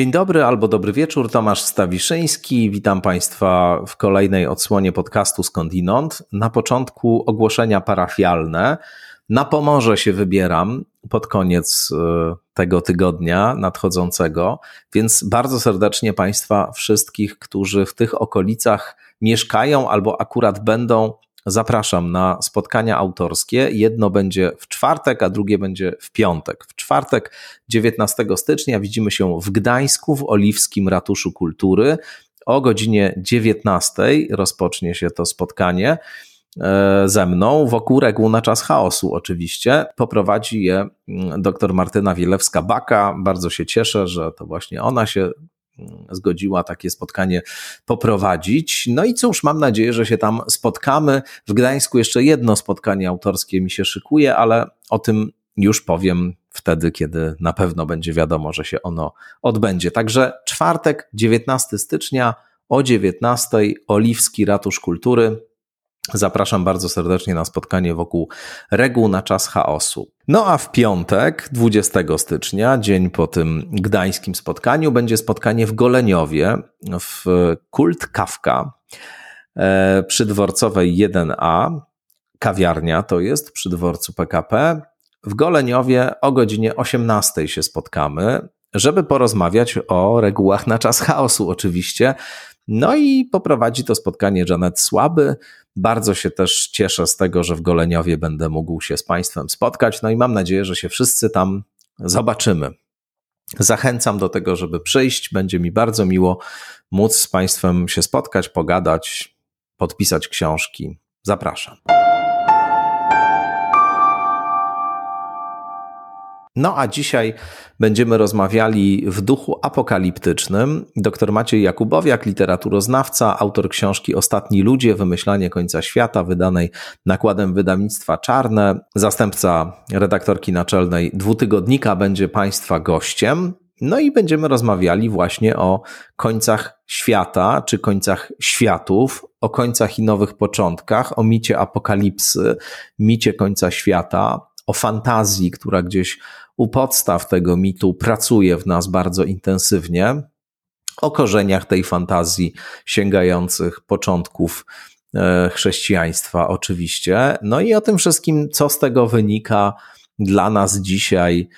Dzień dobry albo dobry wieczór, Tomasz Stawiszyński. Witam Państwa w kolejnej odsłonie podcastu Skądinąd. Na początku ogłoszenia parafialne. Na Pomorze się wybieram pod koniec e, tego tygodnia nadchodzącego, więc bardzo serdecznie Państwa wszystkich, którzy w tych okolicach mieszkają albo akurat będą, zapraszam na spotkania autorskie. Jedno będzie w czwartek, a drugie będzie w piątek. W czwartek, 19 stycznia, widzimy się w Gdańsku, w Oliwskim Ratuszu Kultury. O godzinie 19 rozpocznie się to spotkanie e, ze mną wokół reguł na czas chaosu oczywiście. Poprowadzi je mm, dr Martyna Wielewska-Baka. Bardzo się cieszę, że to właśnie ona się zgodziła takie spotkanie poprowadzić. No i cóż, mam nadzieję, że się tam spotkamy. W Gdańsku jeszcze jedno spotkanie autorskie mi się szykuje, ale o tym już powiem wtedy, kiedy na pewno będzie wiadomo, że się ono odbędzie. Także czwartek, 19 stycznia o 19 Oliwski Ratusz Kultury. Zapraszam bardzo serdecznie na spotkanie wokół reguł na czas chaosu. No a w piątek, 20 stycznia, dzień po tym gdańskim spotkaniu, będzie spotkanie w Goleniowie w Kult Kawka e, przy dworcowej 1A. Kawiarnia to jest przy dworcu PKP. W Goleniowie o godzinie 18 się spotkamy, żeby porozmawiać o regułach na czas chaosu, oczywiście. No i poprowadzi to spotkanie Janet Słaby. Bardzo się też cieszę z tego, że w Goleniowie będę mógł się z Państwem spotkać. No i mam nadzieję, że się wszyscy tam zobaczymy. Zachęcam do tego, żeby przyjść. Będzie mi bardzo miło móc z Państwem się spotkać, pogadać, podpisać książki. Zapraszam. No a dzisiaj będziemy rozmawiali w duchu apokaliptycznym. Dr Maciej Jakubowiak, literaturoznawca, autor książki Ostatni ludzie, wymyślanie końca świata, wydanej nakładem wydawnictwa Czarne, zastępca redaktorki naczelnej dwutygodnika będzie Państwa gościem. No i będziemy rozmawiali właśnie o końcach świata, czy końcach światów, o końcach i nowych początkach, o micie apokalipsy, micie końca świata, o fantazji, która gdzieś u podstaw tego mitu pracuje w nas bardzo intensywnie, o korzeniach tej fantazji sięgających początków e, chrześcijaństwa, oczywiście. No i o tym wszystkim, co z tego wynika dla nas dzisiaj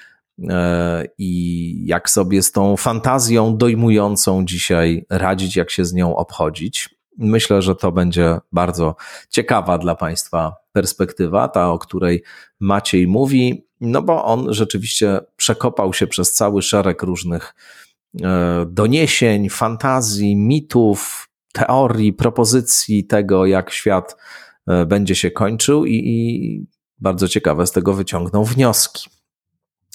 e, i jak sobie z tą fantazją dojmującą dzisiaj radzić, jak się z nią obchodzić. Myślę, że to będzie bardzo ciekawa dla Państwa perspektywa, ta, o której Maciej mówi, no bo on rzeczywiście przekopał się przez cały szereg różnych e, doniesień, fantazji, mitów, teorii, propozycji tego, jak świat e, będzie się kończył i, i bardzo ciekawe z tego wyciągnął wnioski.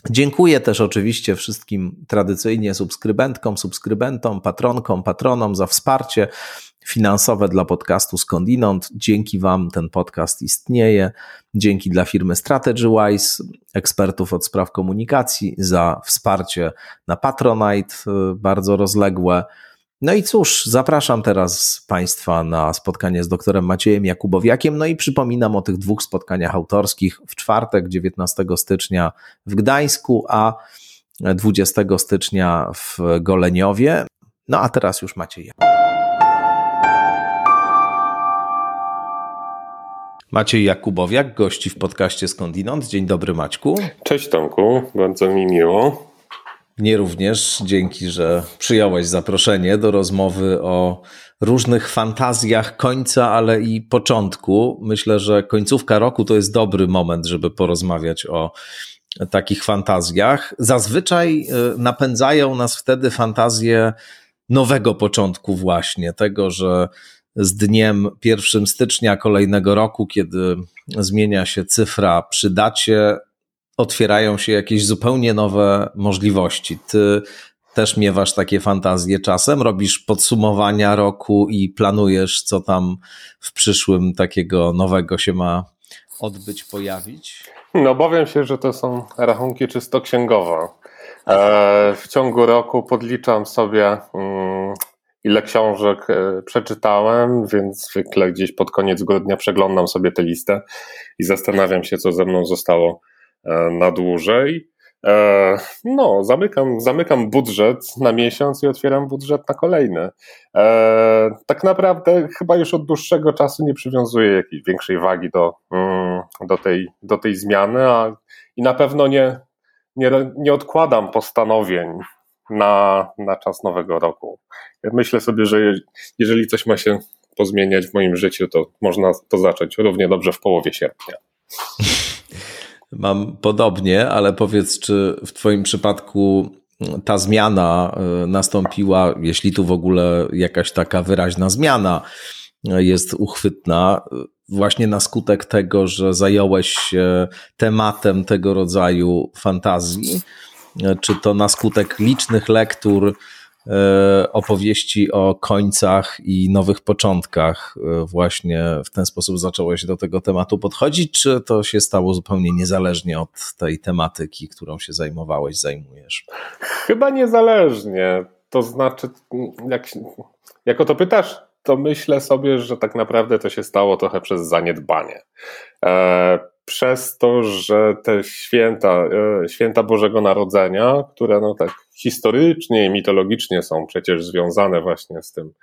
Dziękuję też oczywiście wszystkim tradycyjnie subskrybentkom, subskrybentom, patronkom, patronom za wsparcie finansowe dla podcastu Skądinąd. Dzięki Wam ten podcast istnieje. Dzięki dla firmy StrategyWise, ekspertów od spraw komunikacji za wsparcie na Patronite, y, bardzo rozległe. No i cóż, zapraszam teraz Państwa na spotkanie z doktorem Maciejem Jakubowiakiem. No i przypominam o tych dwóch spotkaniach autorskich w czwartek, 19 stycznia w Gdańsku, a 20 stycznia w Goleniowie. No a teraz już Maciej. Maciej Jakubowiak, gości w podcaście Skądinąd. Dzień dobry Maćku. Cześć Tomku, bardzo mi miło. Mnie również dzięki, że przyjąłeś zaproszenie do rozmowy o różnych fantazjach końca, ale i początku. Myślę, że końcówka roku to jest dobry moment, żeby porozmawiać o takich fantazjach. Zazwyczaj y, napędzają nas wtedy fantazje nowego początku, właśnie tego, że z dniem 1 stycznia kolejnego roku, kiedy zmienia się cyfra przy dacie, otwierają się jakieś zupełnie nowe możliwości. Ty też miewasz takie fantazje czasem, robisz podsumowania roku i planujesz, co tam w przyszłym takiego nowego się ma odbyć, pojawić? No, obawiam się, że to są rachunki czysto księgowe. E, w ciągu roku podliczam sobie mm, ile książek e, przeczytałem, więc zwykle gdzieś pod koniec grudnia przeglądam sobie tę listę i zastanawiam się, co ze mną zostało na dłużej. E, no, zamykam, zamykam budżet na miesiąc i otwieram budżet na kolejny. E, tak naprawdę chyba już od dłuższego czasu nie przywiązuję jakiejś większej wagi do, mm, do, tej, do tej zmiany, a i na pewno nie, nie, nie odkładam postanowień na, na czas nowego roku. Myślę sobie, że jeżeli coś ma się pozmieniać w moim życiu, to można to zacząć równie dobrze w połowie sierpnia. Mam podobnie, ale powiedz, czy w Twoim przypadku ta zmiana e, nastąpiła, jeśli tu w ogóle jakaś taka wyraźna zmiana e, jest uchwytna, właśnie na skutek tego, że zająłeś się tematem tego rodzaju fantazji, e, czy to na skutek licznych lektur, E, opowieści o końcach i nowych początkach. E, właśnie w ten sposób zacząłeś do tego tematu podchodzić, czy to się stało zupełnie niezależnie od tej tematyki, którą się zajmowałeś, zajmujesz? Chyba niezależnie. To znaczy, jak, jak o to pytasz, to myślę sobie, że tak naprawdę to się stało trochę przez zaniedbanie. E, przez to, że te święta, e, święta Bożego Narodzenia, które no tak historycznie i mitologicznie są przecież związane właśnie z tym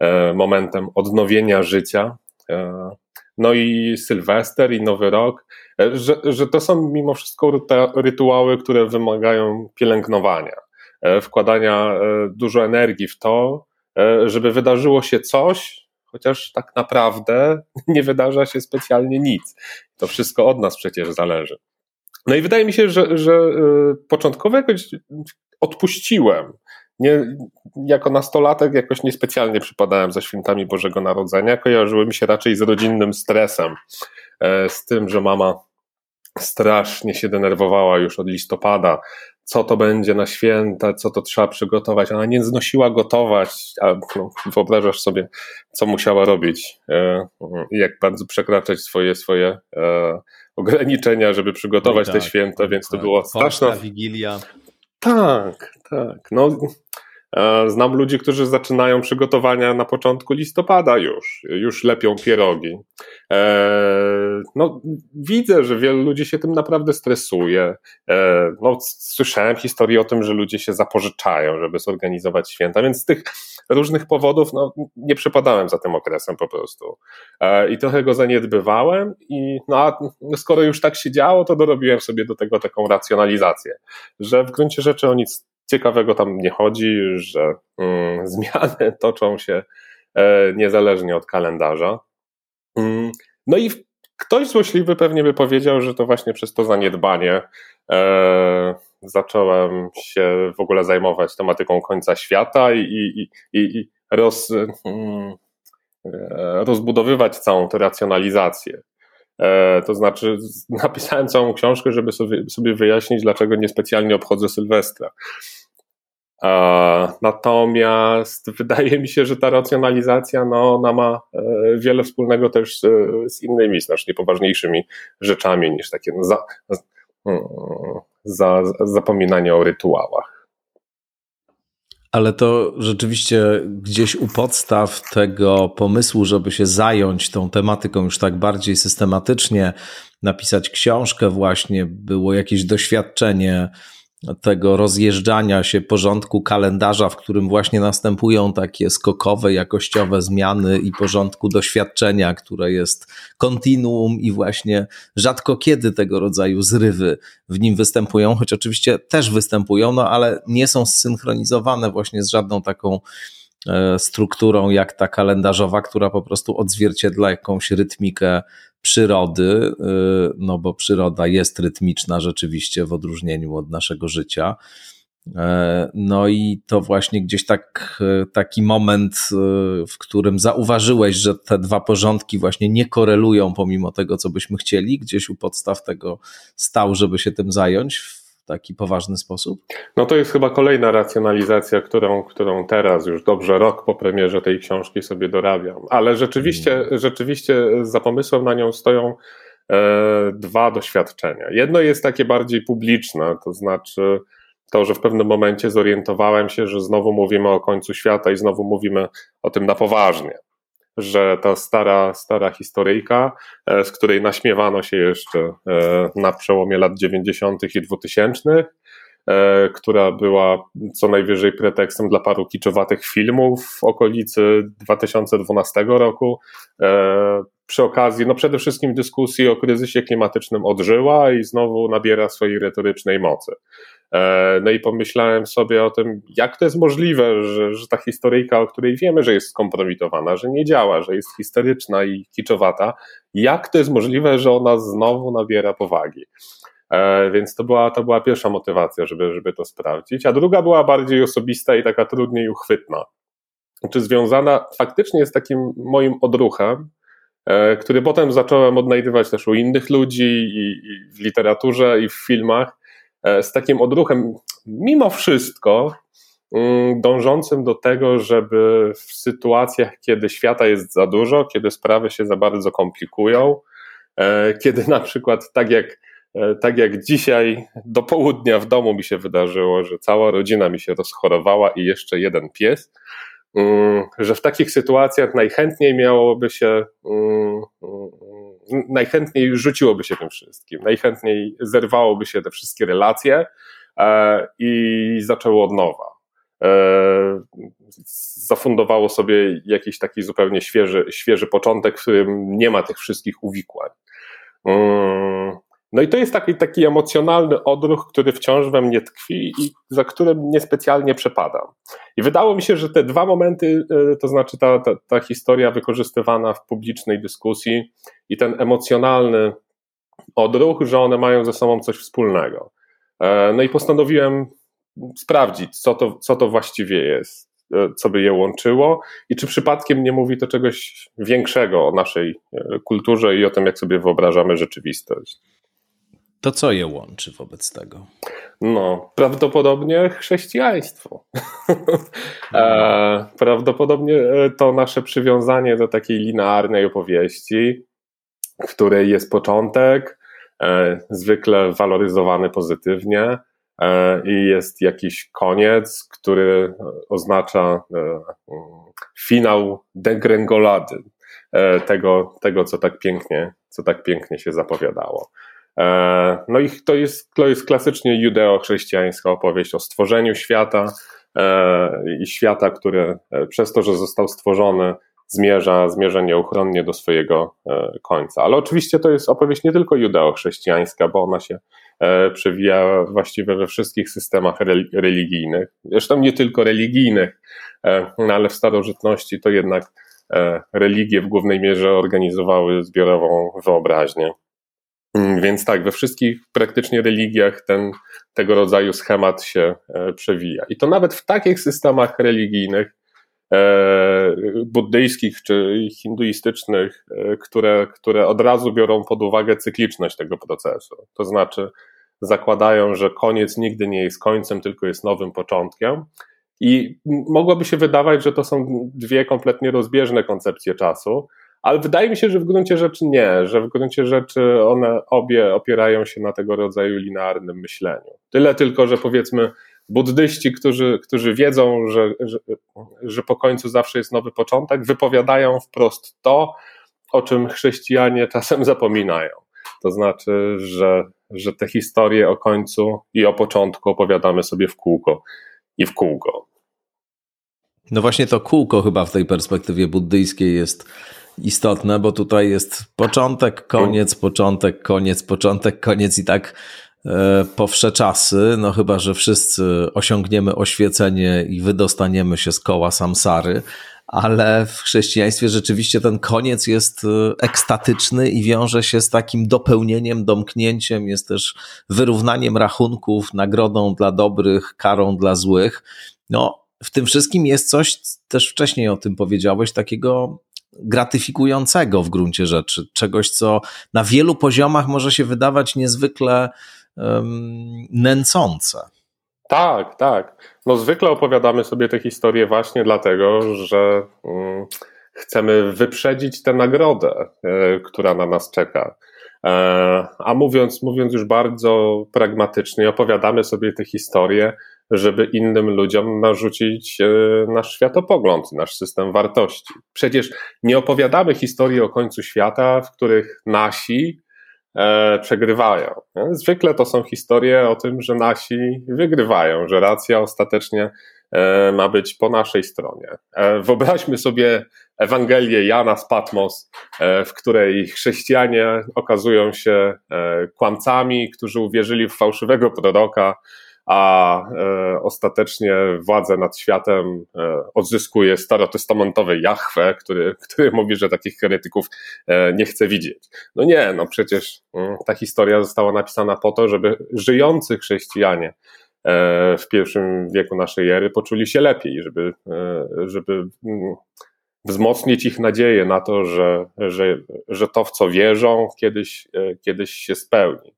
e, momentem odnowienia życia, e, no i Sylwester i Nowy Rok, że, że to są mimo wszystko rytuały, które wymagają pielęgnowania, wkładania dużo energii w to, żeby wydarzyło się coś, chociaż tak naprawdę nie wydarza się specjalnie nic. To wszystko od nas przecież zależy. No i wydaje mi się, że, że y, początkowo jakoś odpuściłem. Nie, jako nastolatek jakoś niespecjalnie przypadałem za świętami Bożego Narodzenia. Kojarzyły mi się raczej z rodzinnym stresem, e, z tym, że mama strasznie się denerwowała już od listopada, co to będzie na święta, co to trzeba przygotować. Ona nie znosiła gotować, a no, wyobrażasz sobie, co musiała robić e, jak bardzo przekraczać swoje, swoje e, ograniczenia, żeby przygotować no tak, te święta, więc to było straszna... Wigilia. Tak, tak. No, znam ludzi, którzy zaczynają przygotowania na początku listopada już, już lepią pierogi. E, no, widzę, że wielu ludzi się tym naprawdę stresuje. E, no, słyszałem historię o tym, że ludzie się zapożyczają, żeby zorganizować święta, więc z tych różnych powodów no, nie przepadałem za tym okresem po prostu. I trochę go zaniedbywałem i no, a skoro już tak się działo, to dorobiłem sobie do tego taką racjonalizację, że w gruncie rzeczy o nic ciekawego tam nie chodzi, że mm, zmiany toczą się e, niezależnie od kalendarza. Mm, no i ktoś złośliwy pewnie by powiedział, że to właśnie przez to zaniedbanie e, zacząłem się w ogóle zajmować tematyką końca świata i, i, i, roz, mm, e, rozbudowywać całą tę racjonalizację. E, to znaczy, napisałem całą książkę, żeby sobie, wyjaśnić, dlaczego niespecjalnie obchodzę Sylwestra. Natomiast wydaje mi się, że ta racjonalizacja no, ona ma e, wiele wspólnego też z, z innymi, znacznie poważniejszymi rzeczami niż takie no, za, za, za zapominanie o rytuałach. Ale to rzeczywiście gdzieś u podstaw tego pomysłu, żeby się zająć tą tematyką już tak bardziej systematycznie, napisać książkę, właśnie było jakieś doświadczenie tego rozjeżdżania się porządku kalendarza, w którym właśnie następują takie skokowe, jakościowe zmiany i porządku doświadczenia, które jest kontinuum i właśnie rzadko kiedy tego rodzaju zrywy w nim występują, choć oczywiście też występują, no ale nie są zsynchronizowane właśnie z żadną taką e, strukturą jak ta kalendarzowa, która po prostu odzwierciedla jakąś rytmikę przyrody, y, no bo przyroda jest rytmiczna rzeczywiście w odróżnieniu od naszego życia. E, no i to właśnie gdzieś tak, taki moment, y, w którym zauważyłeś, że te dwa porządki właśnie nie korelują pomimo tego, co byśmy chcieli, gdzieś u podstaw tego stał, żeby się tym zająć taki poważny sposób? No to jest chyba kolejna racjonalizacja, którą, którą teraz już dobrze rok po premierze tej książki sobie dorabiam. Ale rzeczywiście, hmm. rzeczywiście za pomysłem na nią stoją e, dwa doświadczenia. Jedno jest takie bardziej publiczne, to znaczy to, że w pewnym momencie zorientowałem się, że znowu mówimy o końcu świata i znowu mówimy o tym na poważnie. Że ta stara, stara historyjka, e, z której naśmiewano się jeszcze e, na przełomie lat 90. i 2000, e, która była co najwyżej pretekstem dla paru kiczowatych filmów w okolicy 2012 roku. Przy okazji, no przede wszystkim dyskusji o kryzysie klimatycznym odżyła i znowu nabiera swojej retorycznej mocy. E, no i pomyślałem sobie o tym, jak to jest możliwe, że, że ta historyjka, o której wiemy, że jest skompromitowana, że nie działa, że jest historyczna i kiczowata, jak to jest możliwe, że ona znowu nabiera powagi. E, więc to była, to była pierwsza motywacja, żeby, żeby to sprawdzić. A druga była bardziej osobista i taka trudniej uchwytna. Czy związana faktycznie z takim moim odruchem, e, który potem zacząłem odnajdywać też u innych ludzi i, i w literaturze i w filmach, z takim odruchem, mimo wszystko, mm, dążącym do tego, żeby w sytuacjach, kiedy świata jest za dużo, kiedy sprawy się za bardzo komplikują, e, kiedy na przykład tak jak, e, tak jak dzisiaj do południa w domu mi się wydarzyło, że cała rodzina mi się rozchorowała i jeszcze jeden pies, mm, że w takich sytuacjach najchętniej miałoby się mm, najchętniej rzuciłoby się tym wszystkim, najchętniej zerwałoby się te wszystkie relacje e, i zaczęło od nowa. E, zafundowało sobie jakiś taki zupełnie świeży, świeży początek, w którym nie ma tych wszystkich uwikłań. No i to jest taki, taki emocjonalny odruch, który wciąż we mnie tkwi i za którym niespecjalnie przepadam. I wydało mi się, że te dwa momenty, e, to znaczy ta, ta, ta historia wykorzystywana w publicznej dyskusji i ten emocjonalny odruch, że one mają ze sobą coś wspólnego. E, no i postanowiłem sprawdzić, co to, co to właściwie jest, e, co by je łączyło i czy przypadkiem nie mówi to czegoś większego o naszej kulturze i o tym, jak sobie wyobrażamy rzeczywistość. To co je łączy wobec tego? No, prawdopodobnie chrześcijaństwo. e, prawdopodobnie e, to nasze przywiązanie do takiej linearnej opowieści, w której jest początek, e, zwykle waloryzowany pozytywnie, e, i jest jakiś koniec, który oznacza e, finał degrengolady e, tego, tego co, tak pięknie, co tak pięknie się zapowiadało. E, no i to jest, to jest klasycznie judeo-chrześcijańska opowieść o stworzeniu świata e, i świata, który e, przez to, że został stworzony, zmierza, zmierza nieuchronnie do swojego końca. Ale oczywiście to jest opowieść nie tylko judeo-chrześcijańska, bo ona się przewija właściwie we wszystkich systemach religijnych. Zresztą nie tylko religijnych, no ale w starożytności to jednak religie w głównej mierze organizowały zbiorową wyobraźnię. Mm, więc tak, we wszystkich praktycznie religiach ten, tego rodzaju schemat się e, przewija. I to nawet w takich systemach religijnych, e, buddyjskich czy hinduistycznych, e, które, które od razu biorą pod uwagę cykliczność tego procesu. To znaczy, zakładają, że koniec nigdy nie jest końcem, tylko jest nowym początkiem. I mogłoby się wydawać, że to są dwie kompletnie rozbieżne koncepcje czasu, ale wydaje mi się, że w gruncie rzeczy nie, że w gruncie rzeczy one obie opierają się na tego rodzaju linearnym myśleniu. Tyle tylko, że powiedzmy, buddyści, którzy, którzy wiedzą, że, że, że po końcu zawsze jest nowy początek, wypowiadają wprost to, o czym chrześcijanie czasem zapominają. To znaczy, że, że te historie o końcu i o początku opowiadamy sobie w kółko i w kółko. No właśnie to kółko chyba w tej perspektywie buddyjskiej jest istotne, bo tutaj jest początek, koniec, początek, koniec, początek, koniec i tak e, po czasy, no chyba, że wszyscy osiągniemy oświecenie i wydostaniemy się z koła samsary, ale w chrześcijaństwie rzeczywiście ten koniec jest e, ekstatyczny i wiąże się z takim dopełnieniem, domknięciem, jest też wyrównaniem rachunków, nagrodą dla dobrych, karą dla złych. No, w tym wszystkim jest coś, też wcześniej o tym powiedziałeś, takiego gratyfikującego w gruncie rzeczy, czegoś, co na wielu poziomach może się wydawać niezwykle um, nęcące. Tak, tak. No zwykle opowiadamy sobie te historie właśnie dlatego, że um, chcemy wyprzedzić tę nagrodę, y, która na nas czeka. A mówiąc, mówiąc już bardzo pragmatycznie, opowiadamy sobie te historie, żeby innym ludziom narzucić nasz światopogląd, nasz system wartości. Przecież nie opowiadamy historii o końcu świata, w których nasi e, przegrywają. Zwykle to są historie o tym, że nasi wygrywają, że racja ostatecznie e, ma być po naszej stronie. E, wyobraźmy sobie Ewangelię Jana z Patmos, e, w której chrześcijanie okazują się e, kłamcami, którzy uwierzyli w fałszywego proroka, a e, ostatecznie władzę nad światem e, odzyskuje starotestamentowy Jahwe, który, który mówi, że takich heretyków e, nie chce widzieć. No nie, no przecież mm, ta historia została napisana po to, żeby żyjący chrześcijanie w pierwszym wieku naszej ery poczuli się lepiej, żeby, żeby mm, wzmocnić ich nadzieję na to, że, że, że to, w co wierzą, kiedyś, kiedyś się spełni.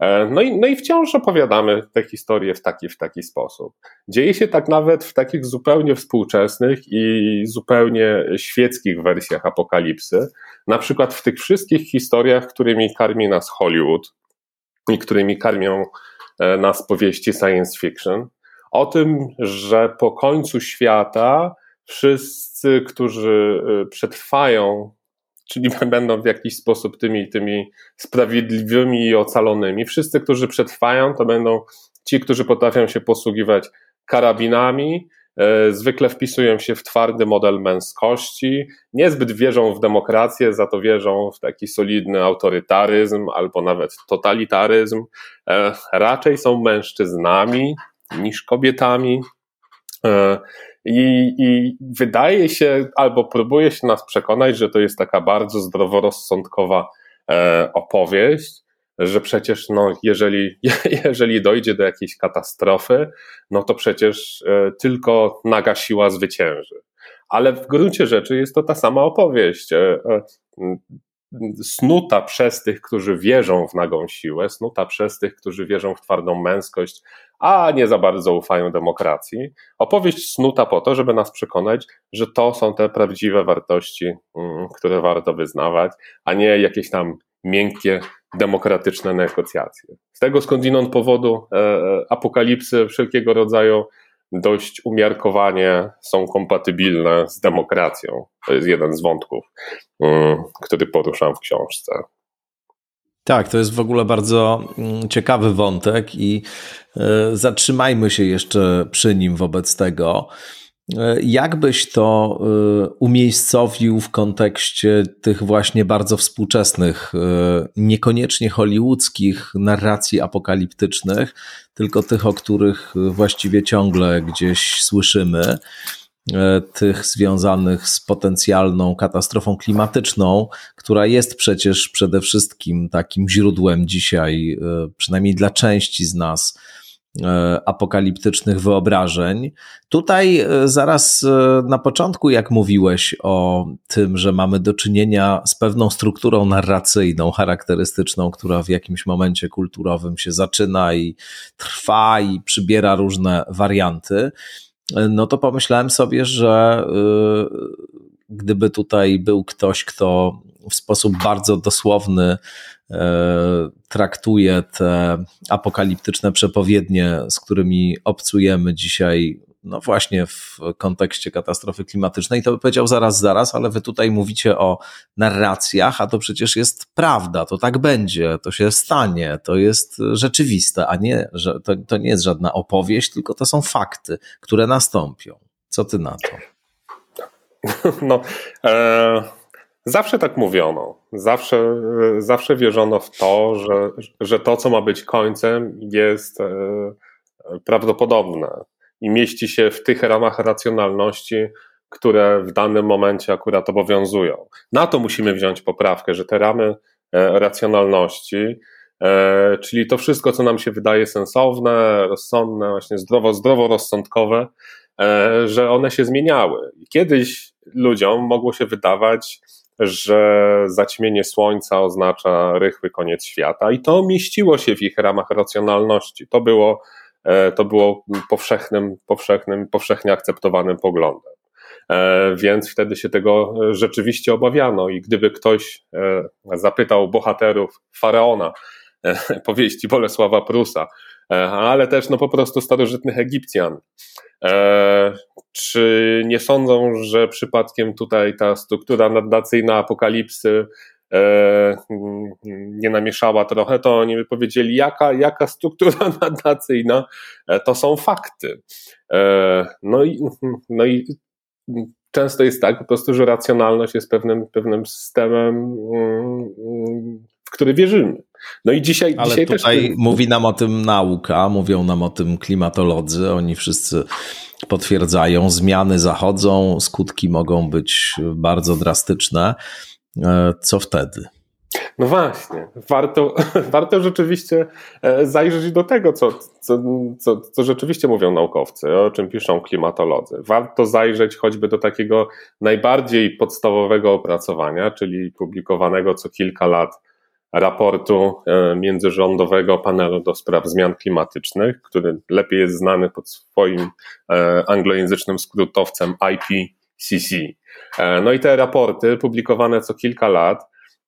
E, no i, no i wciąż opowiadamy te historie w taki, w taki sposób. Dzieje się tak nawet w takich zupełnie współczesnych i zupełnie świeckich wersjach apokalipsy. Na przykład w tych wszystkich historiach, którymi karmi nas Hollywood i którymi karmią e, nas powieści science fiction. O tym, że po końcu świata wszyscy, którzy e, przetrwają czyli będą w jakiś sposób tymi, tymi sprawiedliwymi i ocalonymi. Wszyscy, którzy przetrwają, to będą ci, którzy potrafią się posługiwać karabinami, e, zwykle wpisują się w twardy model męskości, niezbyt wierzą w demokrację, za to wierzą w taki solidny autorytaryzm albo nawet totalitaryzm. E, raczej są mężczyznami niż kobietami. I, I wydaje się, albo próbuje się nas przekonać, że to jest taka bardzo zdroworozsądkowa e, opowieść, że przecież no, jeżeli, jeżeli dojdzie do jakiejś katastrofy, no to przecież e, tylko naga siła zwycięży. Ale w gruncie rzeczy jest to ta sama opowieść. E, e, snuta przez tych, którzy wierzą w nagą siłę, snuta przez tych, którzy wierzą w twardą męskość, a nie za bardzo ufają demokracji. Opowieść snuta po to, żeby nas przekonać, że to są te prawdziwe wartości, mm, które warto wyznawać, a nie jakieś tam miękkie, demokratyczne negocjacje. Z tego skądinąd powodu e, e, apokalipsy wszelkiego rodzaju dość umiarkowanie są kompatybilne z demokracją. To jest jeden z wątków, mm, który poruszam w książce. Tak, to jest w ogóle bardzo mm, ciekawy wątek i e, zatrzymajmy się jeszcze przy nim wobec tego. E, jak byś to e, umiejscowił w kontekście tych właśnie bardzo współczesnych, niekoniecznie hollywoodzkich narracji apokaliptycznych, tylko tych, o których właściwie ciągle gdzieś słyszymy? E, tych związanych z potencjalną katastrofą klimatyczną, która jest przecież przede wszystkim takim źródłem dzisiaj, e, przynajmniej dla części z nas, e, apokaliptycznych wyobrażeń. Tutaj zaraz na początku, jak mówiłeś o tym, że mamy do czynienia z pewną strukturą narracyjną, charakterystyczną, która w jakimś momencie kulturowym się zaczyna i trwa i przybiera różne warianty no to pomyślałem sobie, że gdyby tutaj był ktoś, kto w sposób bardzo dosłowny traktuje te apokaliptyczne przepowiednie, z którymi obcujemy dzisiaj no właśnie w kontekście katastrofy klimatycznej, to by powiedział zaraz, zaraz, ale wy tutaj mówicie o narracjach, a to przecież jest prawda, to tak będzie, to się stanie, to jest rzeczywiste, a nie, że to, to nie jest żadna opowieść, tylko to są fakty, które nastąpią. Co ty na to? No, e, zawsze tak mówiono. Zawsze, zawsze wierzono w to, że, że to, co ma być końcem, jest e, prawdopodobne i mieści się w tych ramach racjonalności, które w danym momencie akurat obowiązują. Na to musimy wziąć poprawkę, że te ramy e, racjonalności, e, czyli to wszystko, co nam się wydaje sensowne, rozsądne, właśnie zdrowo, zdroworozsądkowe, że one się zmieniały. Kiedyś ludziom mogło się wydawać, że zaćmienie słońca oznacza rychły koniec świata, i to mieściło się w ich ramach racjonalności. To było E, to było powszechnym, powszechnym, powszechnie akceptowanym poglądem. więc wtedy się tego rzeczywiście obawiano. I gdyby ktoś zapytał bohaterów faraona, powieści Bolesława Prusa, ale też no po prostu starożytnych Egipcjan, czy nie sądzą, że przypadkiem tutaj ta struktura nadacyjna apokalipsy e, nie namieszała trochę, to oni by powiedzieli, jaka, jaka struktura nadacyjna, e, to są fakty. E, no, i, no i często jest tak po prostu, że racjonalność jest pewnym, pewnym systemem, w który wierzymy. No i dzisiaj, Ale dzisiaj tutaj też... mówi nam o tym nauka, mówią nam o tym klimatolodzy, oni wszyscy potwierdzają, zmiany zachodzą, skutki mogą być bardzo drastyczne. E, co wtedy? No właśnie, warto, warto rzeczywiście e, zajrzeć do tego, co, co, co, co rzeczywiście mówią naukowcy, o czym piszą klimatolodzy. Warto zajrzeć choćby do takiego najbardziej podstawowego opracowania, czyli publikowanego co kilka lat raportu e, międzyrządowego panelu do spraw zmian klimatycznych, który lepiej jest znany pod swoim e, anglojęzycznym skrótowcem IPCC. E, no i te raporty publikowane co kilka lat,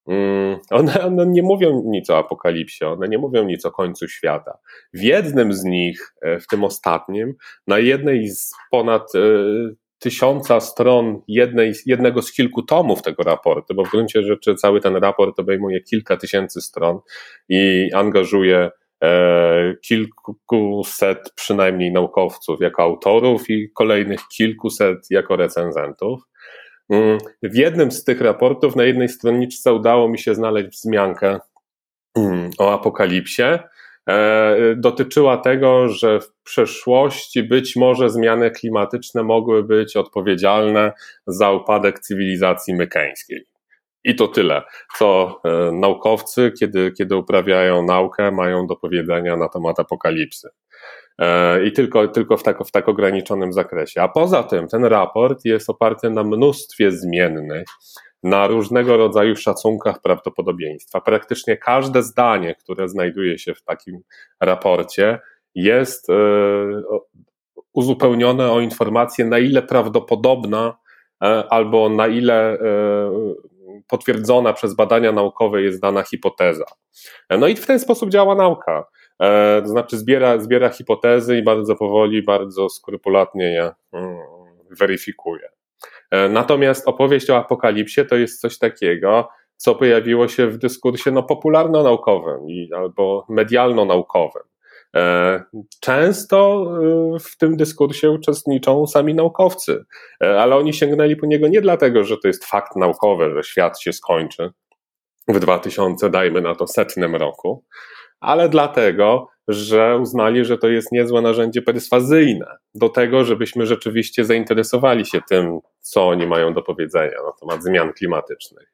mm, one, one, nie mówią nic o apokalipsie, one nie mówią nic o końcu świata. W jednym z nich, w tym ostatnim, na jednej z ponad tysiąca stron jednej, jednego z kilku tomów tego raportu, bo w gruncie rzeczy cały ten raport obejmuje kilka tysięcy stron i angażuje e, kilkuset przynajmniej naukowców jako autorów i kolejnych kilkuset jako recenzentów. Mm, w jednym z tych raportów na jednej stronniczce udało mi się znaleźć wzmiankę mm, o apokalipsie, dotyczyła tego, że w przeszłości być może zmiany klimatyczne mogły być odpowiedzialne za upadek cywilizacji mykeńskiej. I to tyle, co e, naukowcy, kiedy, kiedy uprawiają naukę, mają do powiedzenia na temat apokalipsy. E, I tylko, tylko w, tak, w tak ograniczonym zakresie. A poza tym ten raport jest oparty na mnóstwie zmiennych, na różnego rodzaju szacunkach prawdopodobieństwa. Praktycznie każde zdanie, które znajduje się w takim raporcie, jest e, uzupełnione o informację, na ile prawdopodobna e, albo na ile e, potwierdzona przez badania naukowe jest dana hipoteza. No i w ten sposób działa nauka. To znaczy zbiera, zbiera hipotezy i bardzo powoli, bardzo skrupulatnie je mm, weryfikuje. E, natomiast opowieść o apokalipsie to jest coś takiego, co pojawiło się w dyskursie no, popularno-naukowym albo medialno-naukowym. E, często e, w tym dyskursie uczestniczą sami naukowcy, ale oni sięgnęli po niego nie dlatego, że to jest fakt naukowy, że świat się skończy w 2000, dajmy na to setnym roku, ale dlatego, że uznali, że to jest niezłe narzędzie perswazyjne do tego, żebyśmy rzeczywiście zainteresowali się tym, co oni mają do powiedzenia na temat zmian klimatycznych.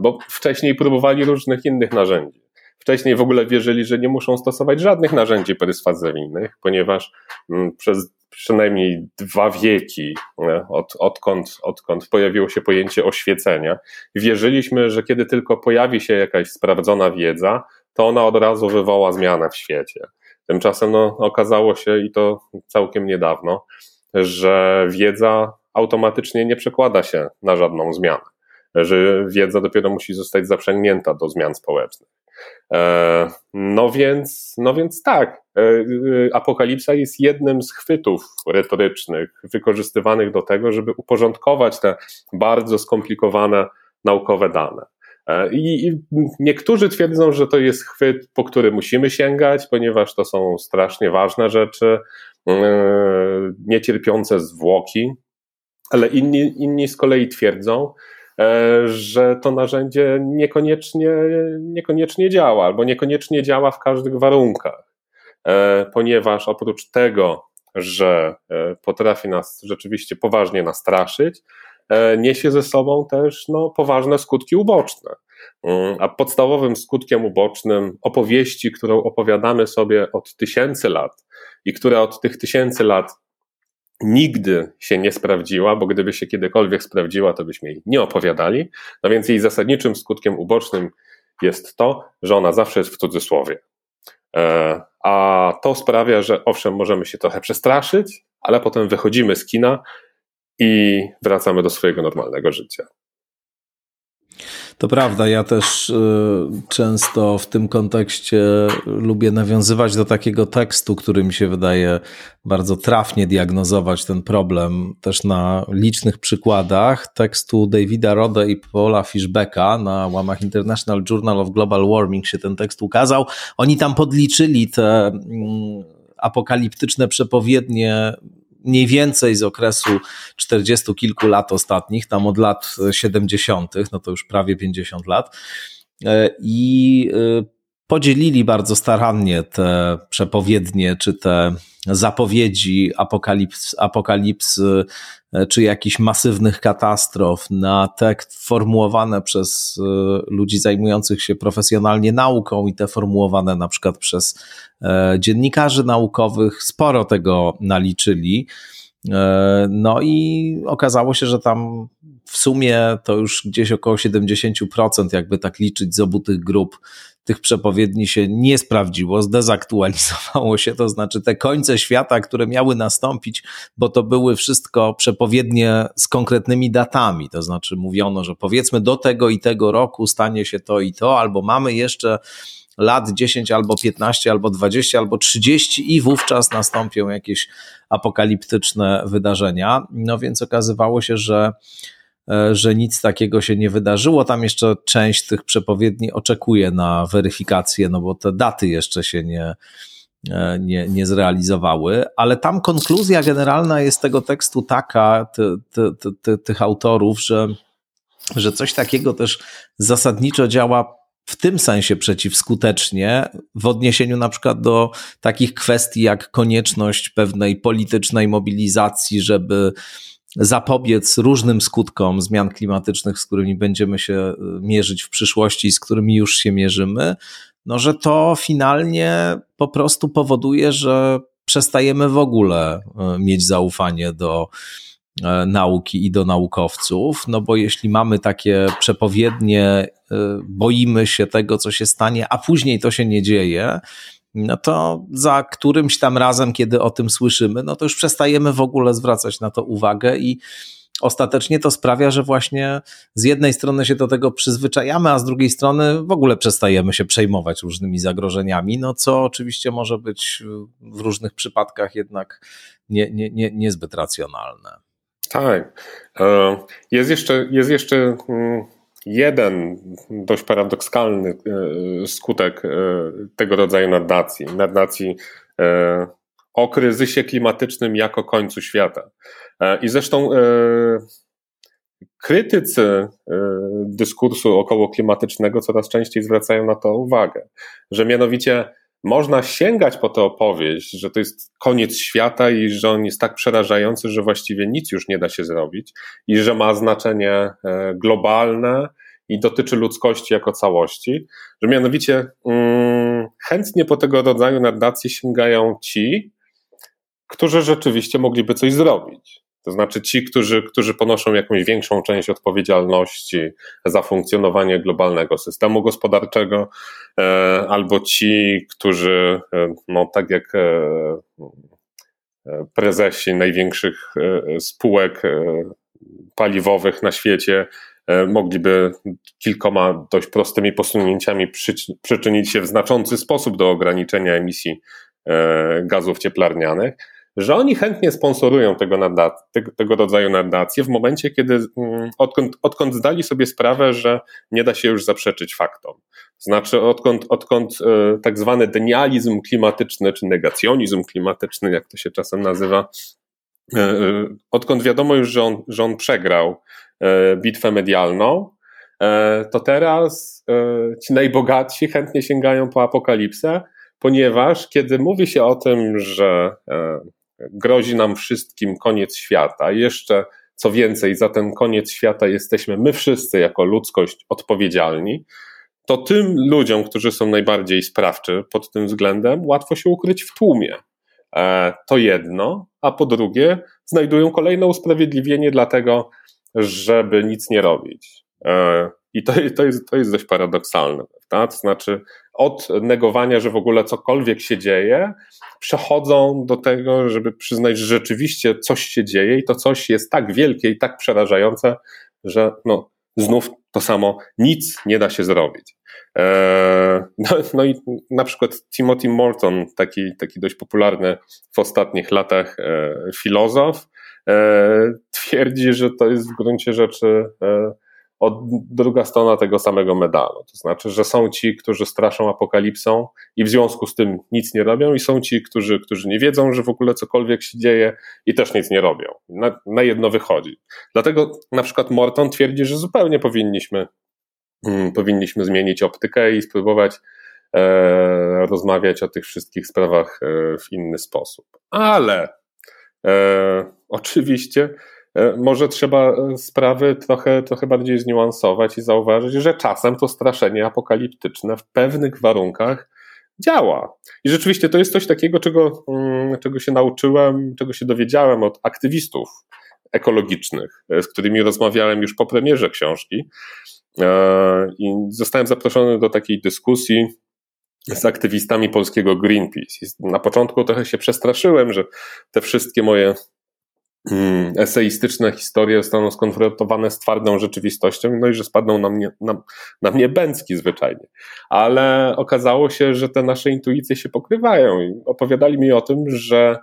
Bo wcześniej próbowali różnych innych narzędzi. Wcześniej w ogóle wierzyli, że nie muszą stosować żadnych narzędzi perswazyjnych, ponieważ mm, przez przynajmniej dwa wieki, od, odkąd, odkąd pojawiło się pojęcie oświecenia, wierzyliśmy, że kiedy tylko pojawi się jakaś sprawdzona wiedza, to ona od razu wywoła zmianę w świecie. Tymczasem no, okazało się, i to całkiem niedawno, że wiedza automatycznie nie przekłada się na żadną zmianę, że wiedza dopiero musi zostać zaprzęgnięta do zmian społecznych. E, no więc, no więc tak, e, e, apokalipsa jest jednym z chwytów retorycznych wykorzystywanych do tego, żeby uporządkować te bardzo skomplikowane naukowe dane. E, I, I, niektórzy twierdzą, że to jest chwyt, po który musimy sięgać, ponieważ to są strasznie ważne rzeczy, yy, niecierpiące zwłoki, ale inni, inni z kolei twierdzą, yy, że to narzędzie niekoniecznie, niekoniecznie działa, albo niekoniecznie działa w każdych warunkach, ponieważ oprócz tego, że potrafi nas rzeczywiście poważnie nastraszyć, E, niesie ze sobą też no, poważne skutki uboczne. Mm, a podstawowym skutkiem ubocznym opowieści, którą opowiadamy sobie od tysięcy lat i która od tych tysięcy lat nigdy się nie sprawdziła, bo gdyby się kiedykolwiek sprawdziła, to byśmy jej nie opowiadali. No więc jej zasadniczym skutkiem ubocznym jest to, że ona zawsze jest w cudzysłowie. E, a to sprawia, że owszem, możemy się trochę przestraszyć, ale potem wychodzimy z kina i wracamy do swojego normalnego życia. To prawda, ja też y, często w tym kontekście lubię nawiązywać do takiego tekstu, który mi się wydaje bardzo trafnie diagnozować ten problem, też na licznych przykładach tekstu Davida Rode i Paula Fishbecka na łamach International Journal of Global Warming się ten tekst ukazał. Oni tam podliczyli te mm, apokaliptyczne przepowiednie mniej więcej z okresu 40 kilku lat ostatnich, tam od lat 70., no to już prawie 50 lat. E, I e, podzielili bardzo starannie te przepowiednie, czy te zapowiedzi apokalips, apokalipsy, e, czy jakichś masywnych katastrof na te formułowane przez ludzi zajmujących się profesjonalnie nauką i te formułowane na przykład przez dziennikarzy naukowych. Sporo tego naliczyli. E, no i okazało się, że tam w sumie to już gdzieś około 70%, jakby tak liczyć z obu tych grup, tych przepowiedni się nie sprawdziło, zdezaktualizowało się, to znaczy te końce świata, które miały nastąpić, bo to były wszystko przepowiednie z konkretnymi datami, to znaczy mówiono, że powiedzmy do tego i tego roku stanie się to i to, albo mamy jeszcze lat 10 albo 15 albo 20 albo 30 i wówczas nastąpią jakieś apokaliptyczne wydarzenia. No więc okazywało się, że że nic takiego się nie wydarzyło. Tam jeszcze część tych przepowiedni oczekuje na weryfikację, no bo te daty jeszcze się nie, e, nie, nie zrealizowały, ale tam konkluzja generalna jest tego tekstu taka, ty, ty, ty, tych autorów, że, że coś takiego też zasadniczo działa w tym sensie przeciwskutecznie w odniesieniu na przykład do takich kwestii jak konieczność pewnej politycznej mobilizacji, żeby zapobiec różnym skutkom zmian klimatycznych, z którymi będziemy się e, mierzyć w przyszłości i z którymi już się mierzymy, no że to finalnie po prostu powoduje, że przestajemy w ogóle e, mieć zaufanie do, E, nauki i do naukowców, no bo jeśli mamy takie przepowiednie, boimy się tego, co się stanie, a później to się nie dzieje, no to za którymś tam razem, kiedy o tym słyszymy, no to już przestajemy w ogóle zwracać na to uwagę i ostatecznie to sprawia, że właśnie z jednej strony się do tego przyzwyczajamy, a z drugiej strony w ogóle przestajemy się przejmować różnymi zagrożeniami, no co oczywiście może być w różnych przypadkach jednak nie, nie, nie, niezbyt racjonalne. Tak. E, jest jeszcze, jest jeszcze mm, jeden dość paradoksalny e, skutek e, tego rodzaju narracji. Narracji o kryzysie klimatycznym jako końcu świata. I zresztą krytycy dyskursu około klimatycznego coraz częściej zwracają na to uwagę, że mianowicie można sięgać po tę opowieść, że to jest koniec świata i że on jest tak przerażający, że właściwie nic już nie da się zrobić i że ma znaczenie e, globalne i dotyczy ludzkości jako całości, że mianowicie mm, chętnie po tego rodzaju narracje sięgają ci, którzy rzeczywiście mogliby coś zrobić. To znaczy ci, którzy, którzy ponoszą jakąś większą część odpowiedzialności za funkcjonowanie globalnego systemu gospodarczego, e, albo ci, którzy, e, no tak jak e, prezesi największych spółek paliwowych na świecie, mogliby kilkoma dość prostymi posunięciami przyczynić się w znaczący sposób do ograniczenia emisji gazów cieplarnianych że oni chętnie sponsorują tego, tego, rodzaju nadacje w momencie, kiedy mm, odkąd, odkąd zdali sobie sprawę, że nie da się już zaprzeczyć faktom. Znaczy, odkąd, odkąd e, tak zwany denializm klimatyczny, czy negacjonizm klimatyczny, jak to się czasem nazywa, e, e, odkąd wiadomo już, że on, że on przegrał bitwę medialną, to teraz ci najbogatsi chętnie sięgają po apokalipsę, ponieważ kiedy mówi się o tym, że grozi nam wszystkim koniec świata. Jeszcze co więcej, za ten koniec świata jesteśmy my wszyscy jako ludzkość odpowiedzialni, to tym ludziom, którzy są najbardziej sprawczy pod tym względem, łatwo się ukryć w tłumie. E, to jedno, a po drugie, znajdują kolejne usprawiedliwienie dla tego, żeby nic nie robić. E, I to, to, jest, to jest dość paradoksalne. Tak? To znaczy od negowania, że w ogóle cokolwiek się dzieje, przechodzą do tego, żeby przyznać, że rzeczywiście coś się dzieje i to coś jest tak wielkie i tak przerażające, że no, znów to samo, nic nie da się zrobić. Eee, no, no, i na przykład Timothy Morton, taki, taki dość popularny w ostatnich latach e, filozof, e, twierdzi, że to jest w gruncie rzeczy e, od, druga strona tego samego medalu. To znaczy, że są ci, którzy straszą apokalipsą i w związku z tym nic nie robią, i są ci, którzy, którzy nie wiedzą, że w ogóle cokolwiek się dzieje i też nic nie robią. Na, na jedno wychodzi. Dlatego na przykład Morton twierdzi, że zupełnie powinniśmy, hmm, powinniśmy zmienić optykę i spróbować e, rozmawiać o tych wszystkich sprawach e, w inny sposób. Ale e, oczywiście może trzeba e, sprawy trochę, trochę bardziej zniuansować i zauważyć, że czasem to straszenie apokaliptyczne w pewnych warunkach działa. I rzeczywiście to jest coś takiego, czego, mm, czego się nauczyłem, czego się dowiedziałem od aktywistów ekologicznych, e, z którymi rozmawiałem już po premierze książki. I zostałem zaproszony do takiej dyskusji z aktywistami polskiego Greenpeace. Na początku trochę się przestraszyłem, że te wszystkie moje eseistyczne historie zostaną skonfrontowane z twardą rzeczywistością, no i że spadną na mnie, na, na mnie bęcki zwyczajnie. Ale okazało się, że te nasze intuicje się pokrywają i opowiadali mi o tym, że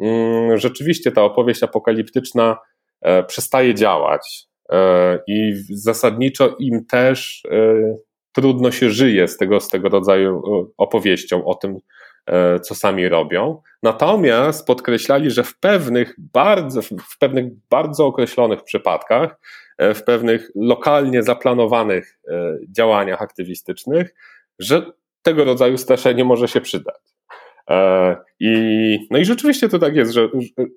mm, rzeczywiście ta opowieść apokaliptyczna e, przestaje działać e, i zasadniczo im też e, trudno się żyje z tego, z tego rodzaju e, opowieścią o tym, co sami robią. Natomiast podkreślali, że w pewnych bardzo, w pewnych bardzo określonych przypadkach, e, w pewnych lokalnie zaplanowanych e, działaniach aktywistycznych, że tego rodzaju straszenie może się przydać. I, no i rzeczywiście to tak jest, że,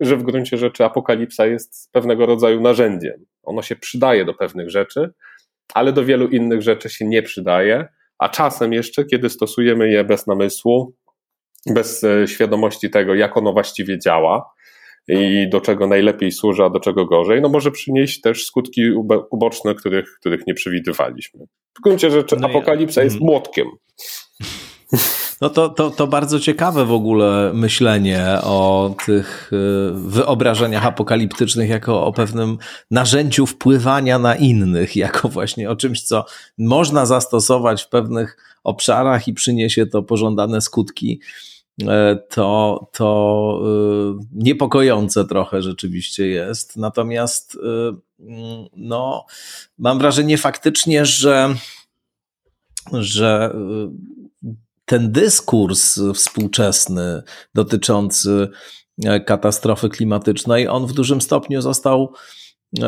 że w gruncie rzeczy apokalipsa jest pewnego rodzaju narzędziem. Ono się przydaje do pewnych rzeczy, ale do wielu innych rzeczy się nie przydaje, a czasem jeszcze, kiedy stosujemy je bez namysłu, bez e, świadomości tego, jak ono właściwie działa i do czego najlepiej służy, a do czego gorzej, no może przynieść też skutki uboczne, których, których nie przewidywaliśmy. W gruncie rzeczy no apokalipsa ja. jest mhm. młotkiem. No to, to, to bardzo ciekawe w ogóle myślenie o tych e, wyobrażeniach apokaliptycznych jako o pewnym narzędziu wpływania na innych, jako właśnie o czymś, co można zastosować w pewnych obszarach i przyniesie to pożądane skutki. E, to, to e, niepokojące trochę rzeczywiście jest. Natomiast e, no, mam wrażenie faktycznie, że, że ten dyskurs współczesny dotyczący katastrofy klimatycznej, on w dużym stopniu został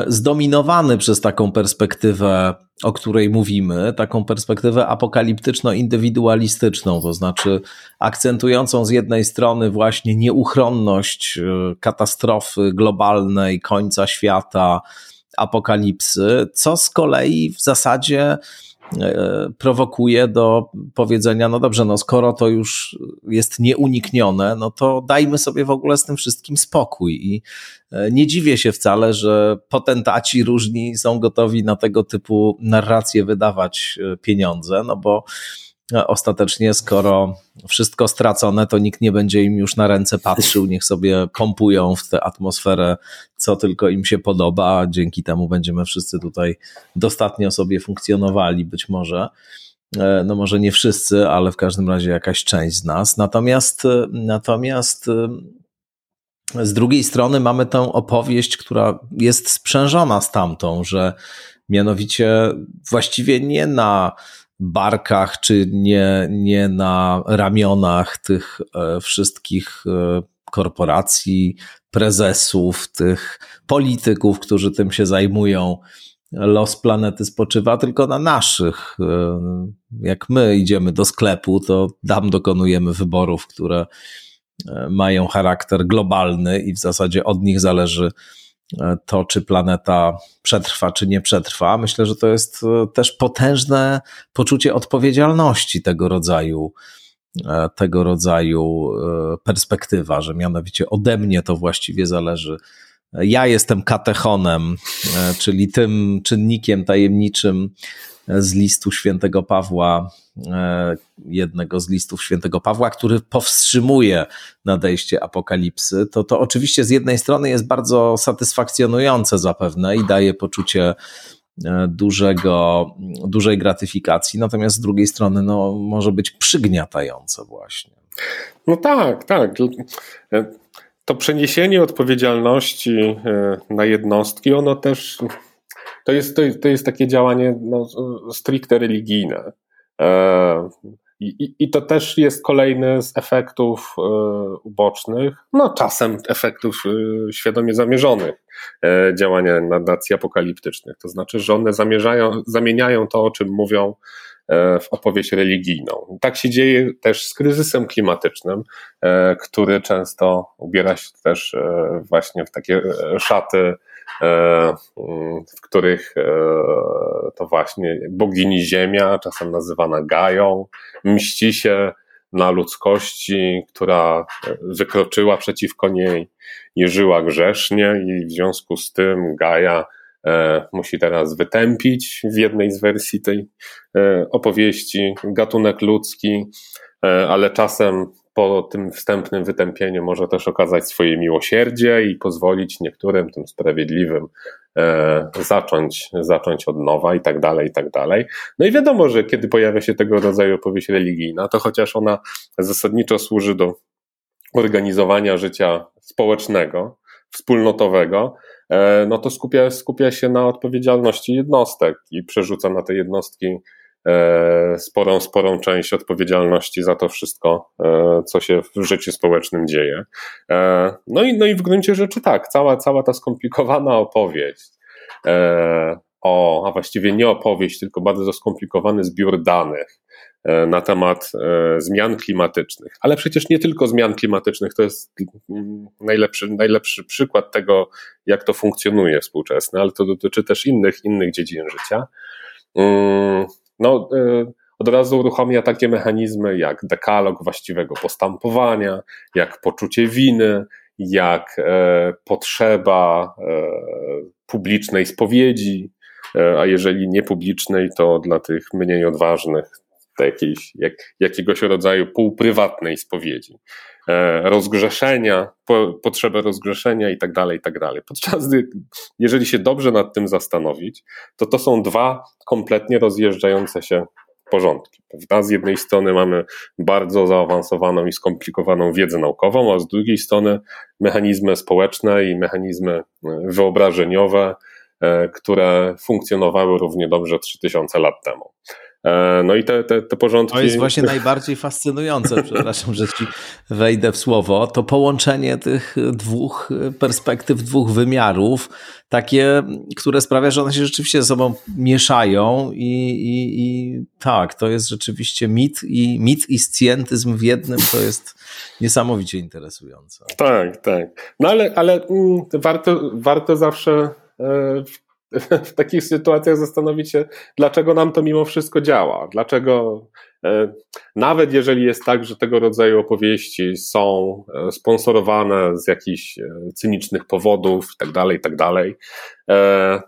zdominowany przez taką perspektywę, o której mówimy, taką perspektywę apokaliptyczno-indywidualistyczną, to znaczy akcentującą z jednej strony właśnie nieuchronność e, katastrofy globalnej, końca świata, apokalipsy, co z kolei w zasadzie prowokuje do powiedzenia, no dobrze, no skoro to już jest nieuniknione, no to dajmy sobie w ogóle z tym wszystkim spokój. I e, nie dziwię się wcale, że potentaci różni są gotowi na tego typu narracje wydawać e, pieniądze, no bo ostatecznie, skoro wszystko stracone, to nikt nie będzie im już na ręce patrzył, niech sobie pompują w tę atmosferę, co tylko im się podoba. Dzięki temu będziemy wszyscy tutaj dostatnio sobie funkcjonowali, być może. E, no może nie wszyscy, ale w każdym razie jakaś część z nas. Natomiast, natomiast e, z drugiej strony mamy tę opowieść, która jest sprzężona z tamtą, że mianowicie właściwie nie na barkach, czy nie, nie na ramionach tych e, wszystkich e, korporacji, prezesów, tych polityków, którzy tym się zajmują, los planety spoczywa tylko na naszych. E, jak my idziemy do sklepu, to tam dokonujemy wyborów, które mają charakter globalny i w zasadzie od nich zależy to, czy planeta przetrwa, czy nie przetrwa. Myślę, że to jest e, też potężne poczucie odpowiedzialności tego rodzaju, e, tego rodzaju e, perspektywa, że mianowicie ode mnie to właściwie zależy, ja jestem katechonem, czyli tym czynnikiem tajemniczym z listu świętego Pawła, jednego z listów świętego Pawła, który powstrzymuje nadejście apokalipsy, to to oczywiście z jednej strony jest bardzo satysfakcjonujące zapewne i daje poczucie E, dużego, dużej gratyfikacji, natomiast z drugiej strony no, może być przygniatające właśnie. No tak, tak. E, to przeniesienie odpowiedzialności e, na jednostki, ono też to jest, to jest takie działanie no, stricte religijne. I, I, to też jest kolejny z efektów e, ubocznych, no czasem efektów e, świadomie zamierzonych e, działania narracji apokaliptycznych. To znaczy, że one zamierzają, zamieniają to, o czym mówią, w opowieść religijną. Tak się dzieje też z kryzysem klimatycznym, który często ubiera się też właśnie w takie szaty E, w których e, to właśnie bogini Ziemia, czasem nazywana Gają, mści się na ludzkości, która wykroczyła przeciwko niej i żyła grzesznie, i w związku z tym Gaja e, musi teraz wytępić w jednej z wersji tej opowieści gatunek ludzki, ale czasem po tym wstępnym wytępieniu może też okazać swoje miłosierdzie i pozwolić niektórym tym sprawiedliwym e, zacząć, zacząć od nowa i tak dalej, i tak dalej. No i wiadomo, że kiedy pojawia się tego rodzaju opowieść religijna, to chociaż ona zasadniczo służy do organizowania życia społecznego, wspólnotowego, e, no to skupia, skupia się na odpowiedzialności jednostek i przerzuca na te jednostki sporą, sporą część odpowiedzialności za to wszystko, e, co się w życiu społecznym dzieje. E, no i, no i w gruncie rzeczy tak, cała, cała ta skomplikowana opowieść, o, a właściwie nie opowieść, tylko bardzo skomplikowany zbiór danych na temat zmian klimatycznych. Ale przecież nie tylko zmian klimatycznych, to jest mm, najlepszy, najlepszy przykład tego, jak to funkcjonuje współczesne, ale to dotyczy też innych, innych dziedzin życia. No, y, od razu uruchamia takie mechanizmy jak dekalog właściwego postępowania, jak poczucie winy, jak e, potrzeba e, publicznej spowiedzi, e, a jeżeli nie publicznej, to dla tych mniej odważnych jakiejś, jak, jakiegoś rodzaju półprywatnej spowiedzi, rozgrzeszenia, po, potrzebę rozgrzeszenia i tak dalej, i tak dalej. Podczas gdy, jeżeli się dobrze nad tym zastanowić, to to są dwa kompletnie rozjeżdżające się porządki. Prawda? Z jednej strony mamy bardzo zaawansowaną i skomplikowaną wiedzę naukową, a z drugiej strony mechanizmy społeczne i mechanizmy e, wyobrażeniowe, e, które funkcjonowały równie dobrze 3000 lat temu. E, no i te, te, te porządki. To jest właśnie najbardziej fascynujące, przepraszam, że ci wejdę w słowo. To połączenie tych dwóch perspektyw, dwóch wymiarów, takie, które sprawia, że one się rzeczywiście ze sobą mieszają i, i, i tak, to jest rzeczywiście mit i mit i scjentyzm w jednym to jest niesamowicie interesujące. Tak, tak. No ale, ale mm, warto, warto zawsze e, w takich sytuacjach zastanowić się, dlaczego nam to mimo wszystko działa. Dlaczego, e, nawet jeżeli jest tak, że tego rodzaju opowieści są e, sponsorowane z jakichś e, cynicznych powodów i tak dalej, i tak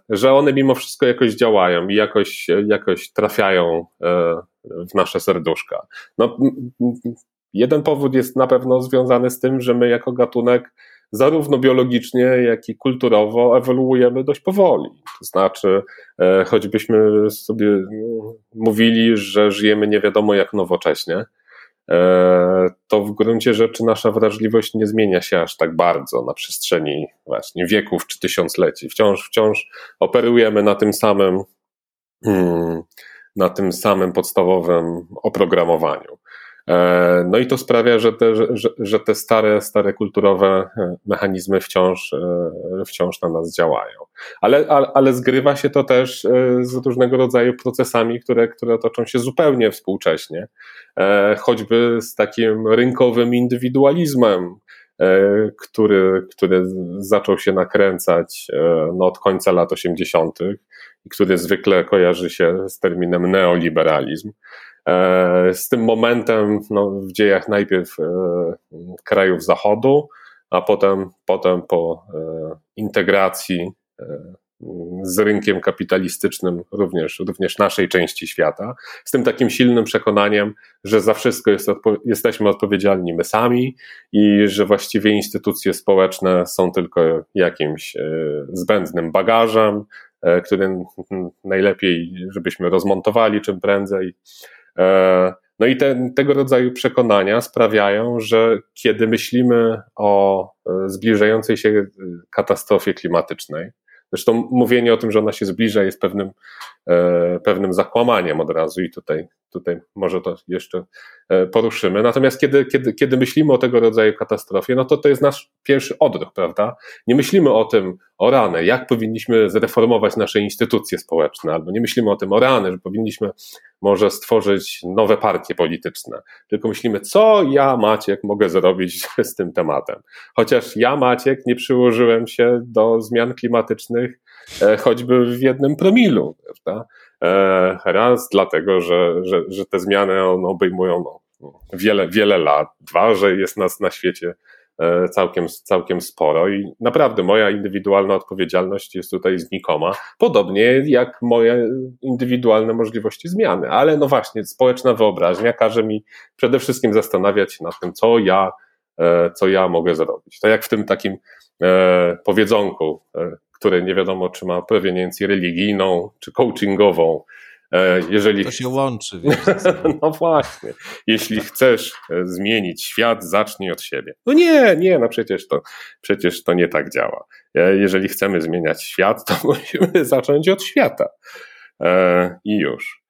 że one mimo wszystko jakoś działają i jakoś, jakoś trafiają w nasze serduszka. No, jeden powód jest na pewno związany z tym, że my jako gatunek zarówno biologicznie, jak i kulturowo ewoluujemy dość powoli. To znaczy, e, choćbyśmy sobie mm, mówili, że żyjemy nie wiadomo jak nowocześnie, e, to w gruncie rzeczy nasza wrażliwość nie zmienia się aż tak bardzo na przestrzeni właśnie wieków czy tysiącleci. Wciąż, wciąż operujemy na tym samym, hmm, na tym samym podstawowym oprogramowaniu. E, no i to sprawia, że te, że, że te stare, stare kulturowe e, mechanizmy wciąż, e, wciąż na nas działają. Ale, ale, zgrywa się to też z różnego rodzaju procesami, które, które toczą się zupełnie współcześnie, choćby z takim rynkowym indywidualizmem, który, który zaczął się nakręcać no, od końca lat 80. i który zwykle kojarzy się z terminem neoliberalizm. E, z tym momentem no, w dziejach najpierw e, krajów Zachodu, a potem, potem po integracji z rynkiem kapitalistycznym również, również naszej części świata, z tym takim silnym przekonaniem, że za wszystko jest odpo jesteśmy odpowiedzialni my sami i że właściwie instytucje społeczne są tylko jakimś e, zbędnym bagażem, e, który najlepiej, żebyśmy rozmontowali czym prędzej. E, no i te, tego rodzaju przekonania sprawiają, że kiedy myślimy o zbliżającej się katastrofie klimatycznej, Zresztą mówienie o tym, że ona się zbliża, jest pewnym, e, pewnym zakłamaniem od razu, i tutaj, tutaj może to jeszcze e, poruszymy. Natomiast kiedy, kiedy, kiedy myślimy o tego rodzaju katastrofie, no to to jest nasz pierwszy odruch, prawda? Nie myślimy o tym, o rany, jak powinniśmy zreformować nasze instytucje społeczne, albo nie myślimy o tym, o rany, że powinniśmy może stworzyć nowe partie polityczne, tylko myślimy, co ja, Maciek, mogę zrobić z tym tematem. Chociaż ja, Maciek, nie przyłożyłem się do zmian klimatycznych e, choćby w jednym promilu, prawda? E, raz dlatego, że, że, że te zmiany obejmują no, wiele, wiele lat. Dwa, że jest nas na świecie E, całkiem, całkiem sporo i naprawdę moja indywidualna odpowiedzialność jest tutaj znikoma, podobnie jak moje indywidualne możliwości zmiany, ale no właśnie, społeczna wyobraźnia każe mi przede wszystkim zastanawiać się nad tym, co ja, co ja mogę zrobić. To jak w tym takim e, powiedzonku, które nie wiadomo, czy ma proweniencję religijną, czy coachingową, E, jeżeli... To się łączy. Wiesz, no właśnie. Jeśli chcesz e, zmienić świat, zacznij od siebie. No nie, nie, no przecież to, przecież to nie tak działa. E, jeżeli chcemy zmieniać świat, to musimy zacząć od świata. I już.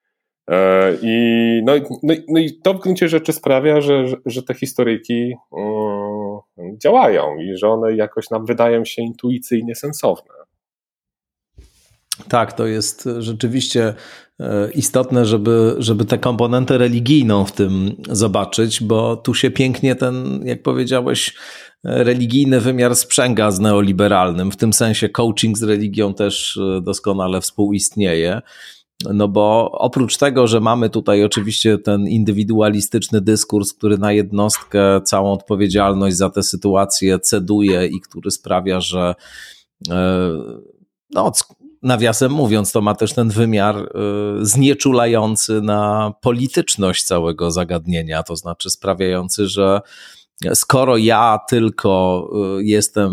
I, no, no, no i to w gruncie rzeczy sprawia, że, że te historyjki um, działają i że one jakoś nam wydają się intuicyjnie sensowne. Tak, to jest rzeczywiście e, istotne, żeby, żeby tę komponentę religijną w tym zobaczyć, bo tu się pięknie ten, jak powiedziałeś, religijny wymiar sprzęga z neoliberalnym. W tym sensie coaching z religią też e, doskonale współistnieje. No bo oprócz tego, że mamy tutaj oczywiście ten indywidualistyczny dyskurs, który na jednostkę całą odpowiedzialność za tę sytuację ceduje i który sprawia, że e, no, nawiasem mówiąc, to ma też ten wymiar y, znieczulający na polityczność całego zagadnienia, to znaczy sprawiający, że skoro ja tylko y, jestem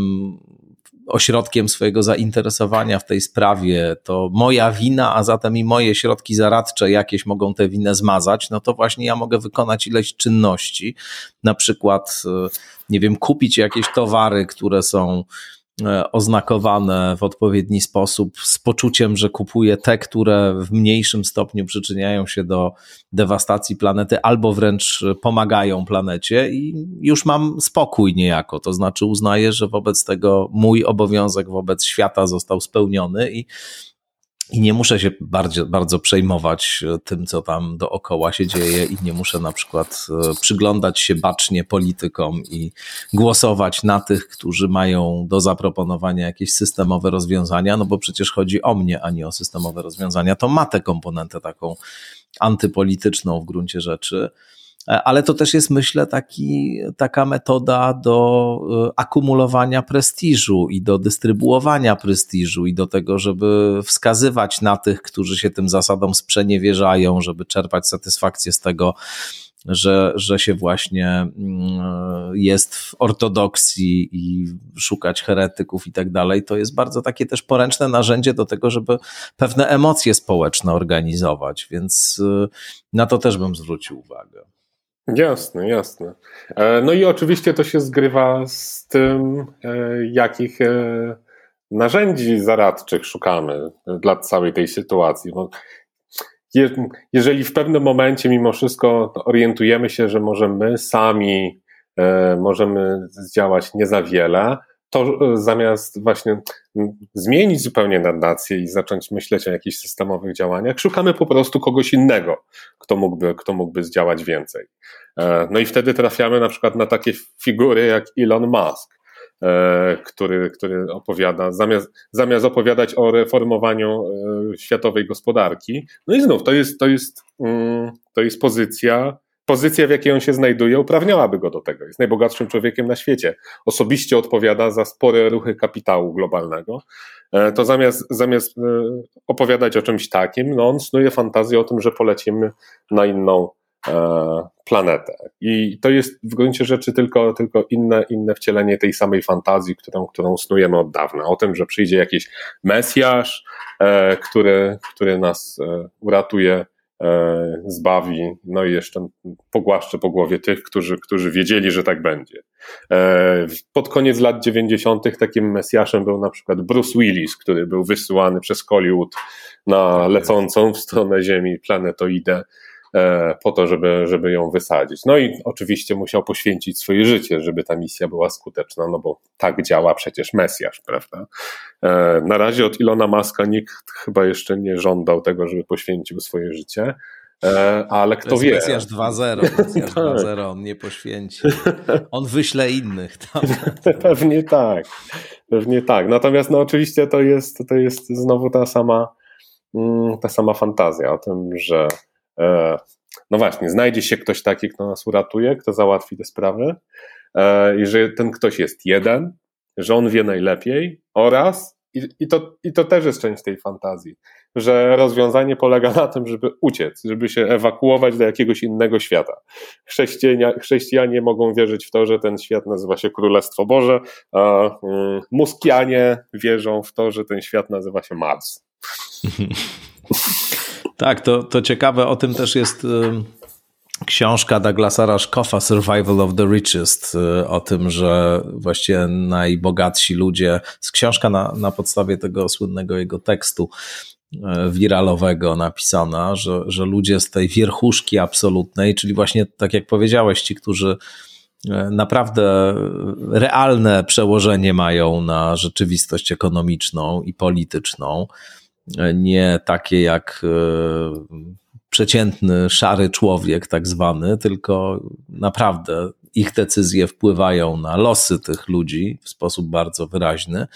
ośrodkiem swojego zainteresowania w tej sprawie, to moja wina, a zatem i moje środki zaradcze jakieś mogą tę winę zmazać, no to właśnie ja mogę wykonać ileś czynności, na przykład, y, nie wiem, kupić jakieś towary, które są E, oznakowane w odpowiedni sposób, z poczuciem, że kupuję te, które w mniejszym stopniu przyczyniają się do dewastacji planety, albo wręcz pomagają planecie, i już mam spokój niejako. To znaczy, uznaję, że wobec tego mój obowiązek wobec świata został spełniony i i nie muszę się bardzo, bardzo przejmować e, tym, co tam dookoła się dzieje, i nie muszę na przykład e, przyglądać się bacznie politykom i głosować na tych, którzy mają do zaproponowania jakieś systemowe rozwiązania, no bo przecież chodzi o mnie, a nie o systemowe rozwiązania. To ma tę komponentę taką antypolityczną w gruncie rzeczy. E, ale to też jest, myślę, taki, taka metoda do e, akumulowania prestiżu i do dystrybuowania prestiżu i do tego, żeby wskazywać na tych, którzy się tym zasadom sprzeniewierzają, żeby czerpać satysfakcję z tego, że, że się właśnie mm, jest w ortodoksji i szukać heretyków i tak dalej, to jest bardzo takie też poręczne narzędzie do tego, żeby pewne emocje społeczne organizować, więc e, na to też bym zwrócił uwagę. Jasne, jasne. E, no i oczywiście to się zgrywa z tym, e, jakich e, narzędzi zaradczych szukamy dla całej tej sytuacji. Bo jeżeli w pewnym momencie mimo wszystko orientujemy się, że może my sami możemy zdziałać nie za wiele, to zamiast właśnie zmienić zupełnie nację i zacząć myśleć o jakichś systemowych działaniach, szukamy po prostu kogoś innego, kto mógłby, kto mógłby zdziałać więcej. E, no i wtedy trafiamy na przykład na takie figury jak Elon Musk, e, który, który opowiada, zamiast, zamiast opowiadać o reformowaniu e, światowej gospodarki. No i znów, to jest, to jest, mm, to jest pozycja pozycja, w jakiej on się znajduje, uprawniałaby go do tego. Jest najbogatszym człowiekiem na świecie. Osobiście odpowiada za spore ruchy kapitału globalnego. E, to zamiast, zamiast e, opowiadać o czymś takim, no on snuje fantazję o tym, że polecimy na inną e, planetę. I to jest w gruncie rzeczy tylko, tylko inne, inne wcielenie tej samej fantazji, którą, którą snujemy od dawna. O tym, że przyjdzie jakiś Mesjasz, który, który nas uratuje zbawi, no i jeszcze pogłaszcze po głowie tych, którzy, którzy wiedzieli, że tak będzie. E, pod koniec lat 90. takim mesjaszem był na przykład Bruce Willis, który był wysyłany przez Hollywood na lecącą w stronę Ziemi planetoidę E, po to, żeby, żeby ją wysadzić. No i oczywiście musiał poświęcić swoje życie, żeby ta misja była skuteczna, no bo tak działa przecież Mesjasz, prawda? E, na razie od Ilona Maska nikt chyba jeszcze nie żądał tego, żeby poświęcił swoje życie. E, ale kto to wie. Mesjasz 2.0, Mesjasz 2.0, tak. on nie poświęci. On wyśle innych tam. Pewnie tak. Pewnie tak. Natomiast no oczywiście to jest, to jest znowu ta sama, mm, ta sama fantazja o tym, że E, no właśnie, znajdzie się ktoś taki, kto nas uratuje, kto załatwi te sprawy e, i że ten ktoś jest jeden, że on wie najlepiej oraz, i, i, to, i to też jest część tej fantazji, że rozwiązanie polega na tym, żeby uciec, żeby się ewakuować do jakiegoś innego świata. Chrześcijanie, chrześcijanie mogą wierzyć w to, że ten świat nazywa się Królestwo Boże, a mm, muskianie wierzą w to, że ten świat nazywa się Mars. Tak, to, to ciekawe, o tym też jest książka Douglasa Rushkoffa Survival of the Richest, y, o tym, że właściwie najbogatsi ludzie, z książka na, na podstawie tego słynnego jego tekstu y, wiralowego napisana, że, że ludzie z tej wierchuszki absolutnej, czyli właśnie tak jak powiedziałeś, ci, którzy y, naprawdę realne przełożenie mają na rzeczywistość ekonomiczną i polityczną, nie takie jak e, przeciętny, szary człowiek, tak zwany, tylko naprawdę ich decyzje wpływają na losy tych ludzi w sposób bardzo wyraźny.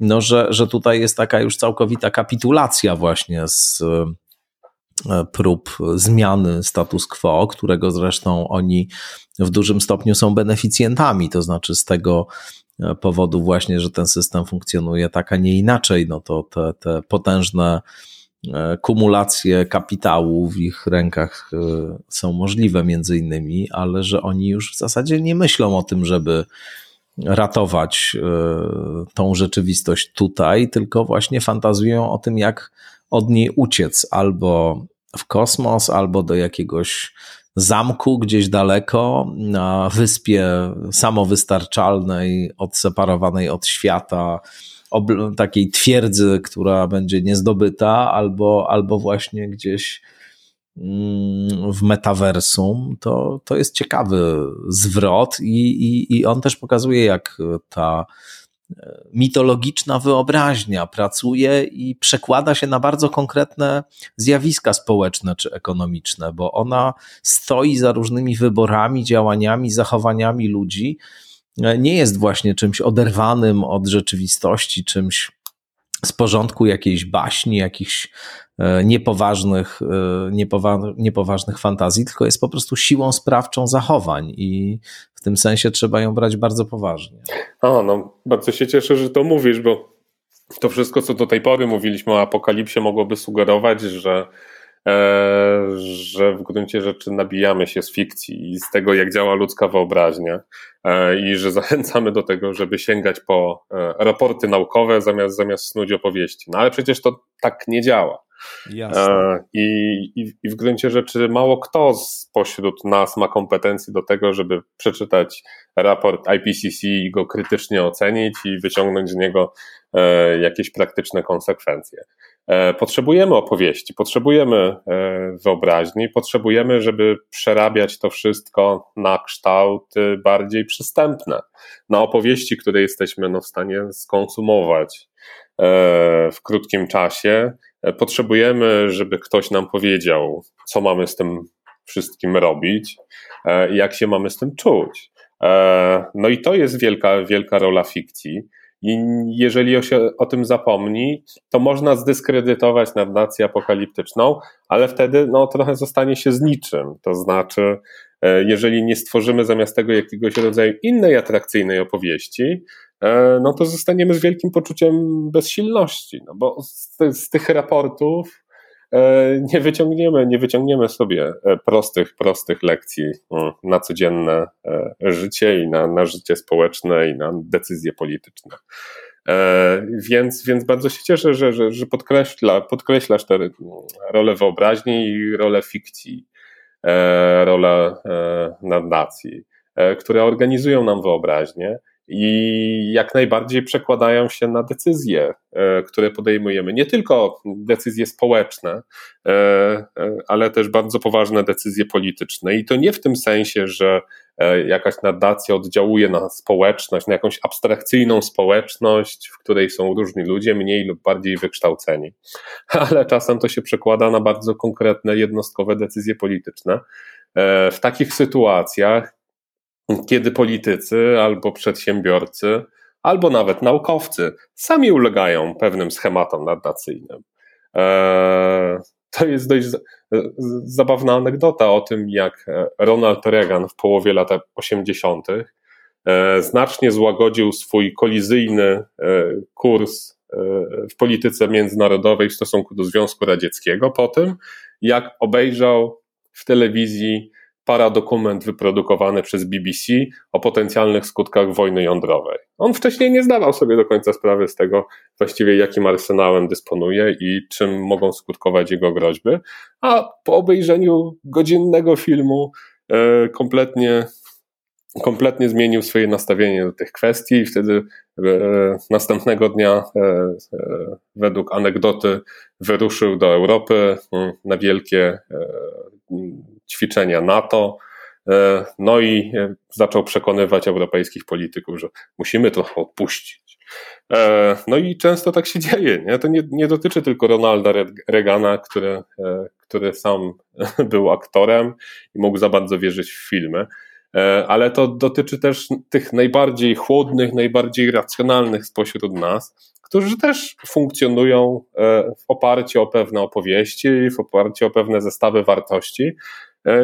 No, że, że tutaj jest taka już całkowita kapitulacja właśnie z e, prób zmiany status quo, którego zresztą oni w dużym stopniu są beneficjentami, to znaczy z tego powodu właśnie, że ten system funkcjonuje tak, a nie inaczej, no to te, te potężne e, kumulacje kapitału w ich rękach e, są możliwe między innymi, ale że oni już w zasadzie nie myślą o tym, żeby ratować e, tą rzeczywistość tutaj, tylko właśnie fantazują o tym, jak od niej uciec albo w kosmos, albo do jakiegoś zamku gdzieś daleko, na wyspie samowystarczalnej, odseparowanej od świata, takiej twierdzy, która będzie niezdobyta, albo, albo właśnie gdzieś mm, w metaversum, to, to jest ciekawy zwrot i, i, i on też pokazuje, jak ta mitologiczna wyobraźnia pracuje i przekłada się na bardzo konkretne zjawiska społeczne czy ekonomiczne, bo ona stoi za różnymi wyborami, działaniami, zachowaniami ludzi. Nie jest właśnie czymś oderwanym od rzeczywistości, czymś z porządku jakiejś baśni, jakichś e, niepoważnych, e, niepowa niepoważnych fantazji, tylko jest po prostu siłą sprawczą zachowań i w tym sensie trzeba ją brać bardzo poważnie. O, no bardzo się cieszę, że to mówisz, bo to wszystko, co do tej pory mówiliśmy o apokalipsie, mogłoby sugerować, że że w gruncie rzeczy nabijamy się z fikcji i z tego, jak działa ludzka wyobraźnia e, i że zachęcamy do tego, żeby sięgać po e, raporty naukowe zamiast, zamiast snuć opowieści. No ale przecież to tak nie działa. Jasne. I, i, I w gruncie rzeczy mało kto spośród nas ma kompetencje do tego, żeby przeczytać raport IPCC i go krytycznie ocenić i wyciągnąć z niego e, jakieś praktyczne konsekwencje. E, potrzebujemy opowieści, potrzebujemy e, wyobraźni, potrzebujemy, żeby przerabiać to wszystko na kształty bardziej przystępne, na opowieści, które jesteśmy no, w stanie skonsumować w krótkim czasie E, potrzebujemy, żeby ktoś nam powiedział, co mamy z tym wszystkim robić e, i jak się mamy z tym czuć. E, no i to jest wielka, wielka rola fikcji. I jeżeli się, o tym zapomni, to można zdyskredytować narrację apokaliptyczną, ale wtedy no, trochę zostanie się z niczym. To znaczy, jeżeli nie stworzymy zamiast tego jakiegoś rodzaju innej atrakcyjnej opowieści, no to zostaniemy z wielkim poczuciem bezsilności, no bo z, z tych raportów E, nie wyciągniemy, nie wyciągniemy sobie e, prostych, prostych lekcji na codzienne e, życie i na, na życie społeczne i na decyzje polityczne. Więc, więc bardzo się cieszę, że, że, że podkreśla, podkreślasz tę rolę wyobraźni i rolę fikcji, rolę narracji, które organizują nam wyobraźnię i jak najbardziej przekładają się na decyzje, e, które podejmujemy. Nie tylko decyzje społeczne, e, e, ale też bardzo poważne decyzje polityczne. I to nie w tym sensie, że jakaś nadacja oddziałuje na społeczność, na jakąś abstrakcyjną społeczność, w której są różni ludzie, mniej lub bardziej wykształceni, ale czasem to się przekłada na bardzo konkretne, jednostkowe decyzje polityczne. W takich sytuacjach kiedy politycy albo przedsiębiorcy, albo nawet naukowcy sami ulegają pewnym schematom nadacyjnym. Eee, to jest dość zabawna anegdota o tym, jak Ronald Reagan w połowie lat 80. E, znacznie złagodził swój kolizyjny e, kurs e, w polityce międzynarodowej w stosunku do Związku Radzieckiego po tym, jak obejrzał w telewizji paradokument wyprodukowany przez BBC o potencjalnych skutkach wojny jądrowej. On wcześniej nie zdawał sobie do końca sprawy z tego właściwie jakim arsenałem dysponuje i czym mogą skutkować jego groźby, a po obejrzeniu godzinnego filmu e, kompletnie kompletnie zmienił swoje nastawienie do tych kwestii i wtedy e, następnego dnia e, według anegdoty wyruszył do Europy na wielkie ćwiczenia NATO. E, no i e, zaczął przekonywać europejskich polityków, że musimy to odpuścić. E, no i często tak się dzieje. Nie? To nie, nie dotyczy tylko Ronalda Reagana, który, który sam był aktorem i mógł za bardzo wierzyć w filmy, ale to dotyczy też tych najbardziej chłodnych, najbardziej racjonalnych spośród nas, którzy też funkcjonują w oparciu o pewne opowieści, w oparciu o pewne zestawy wartości,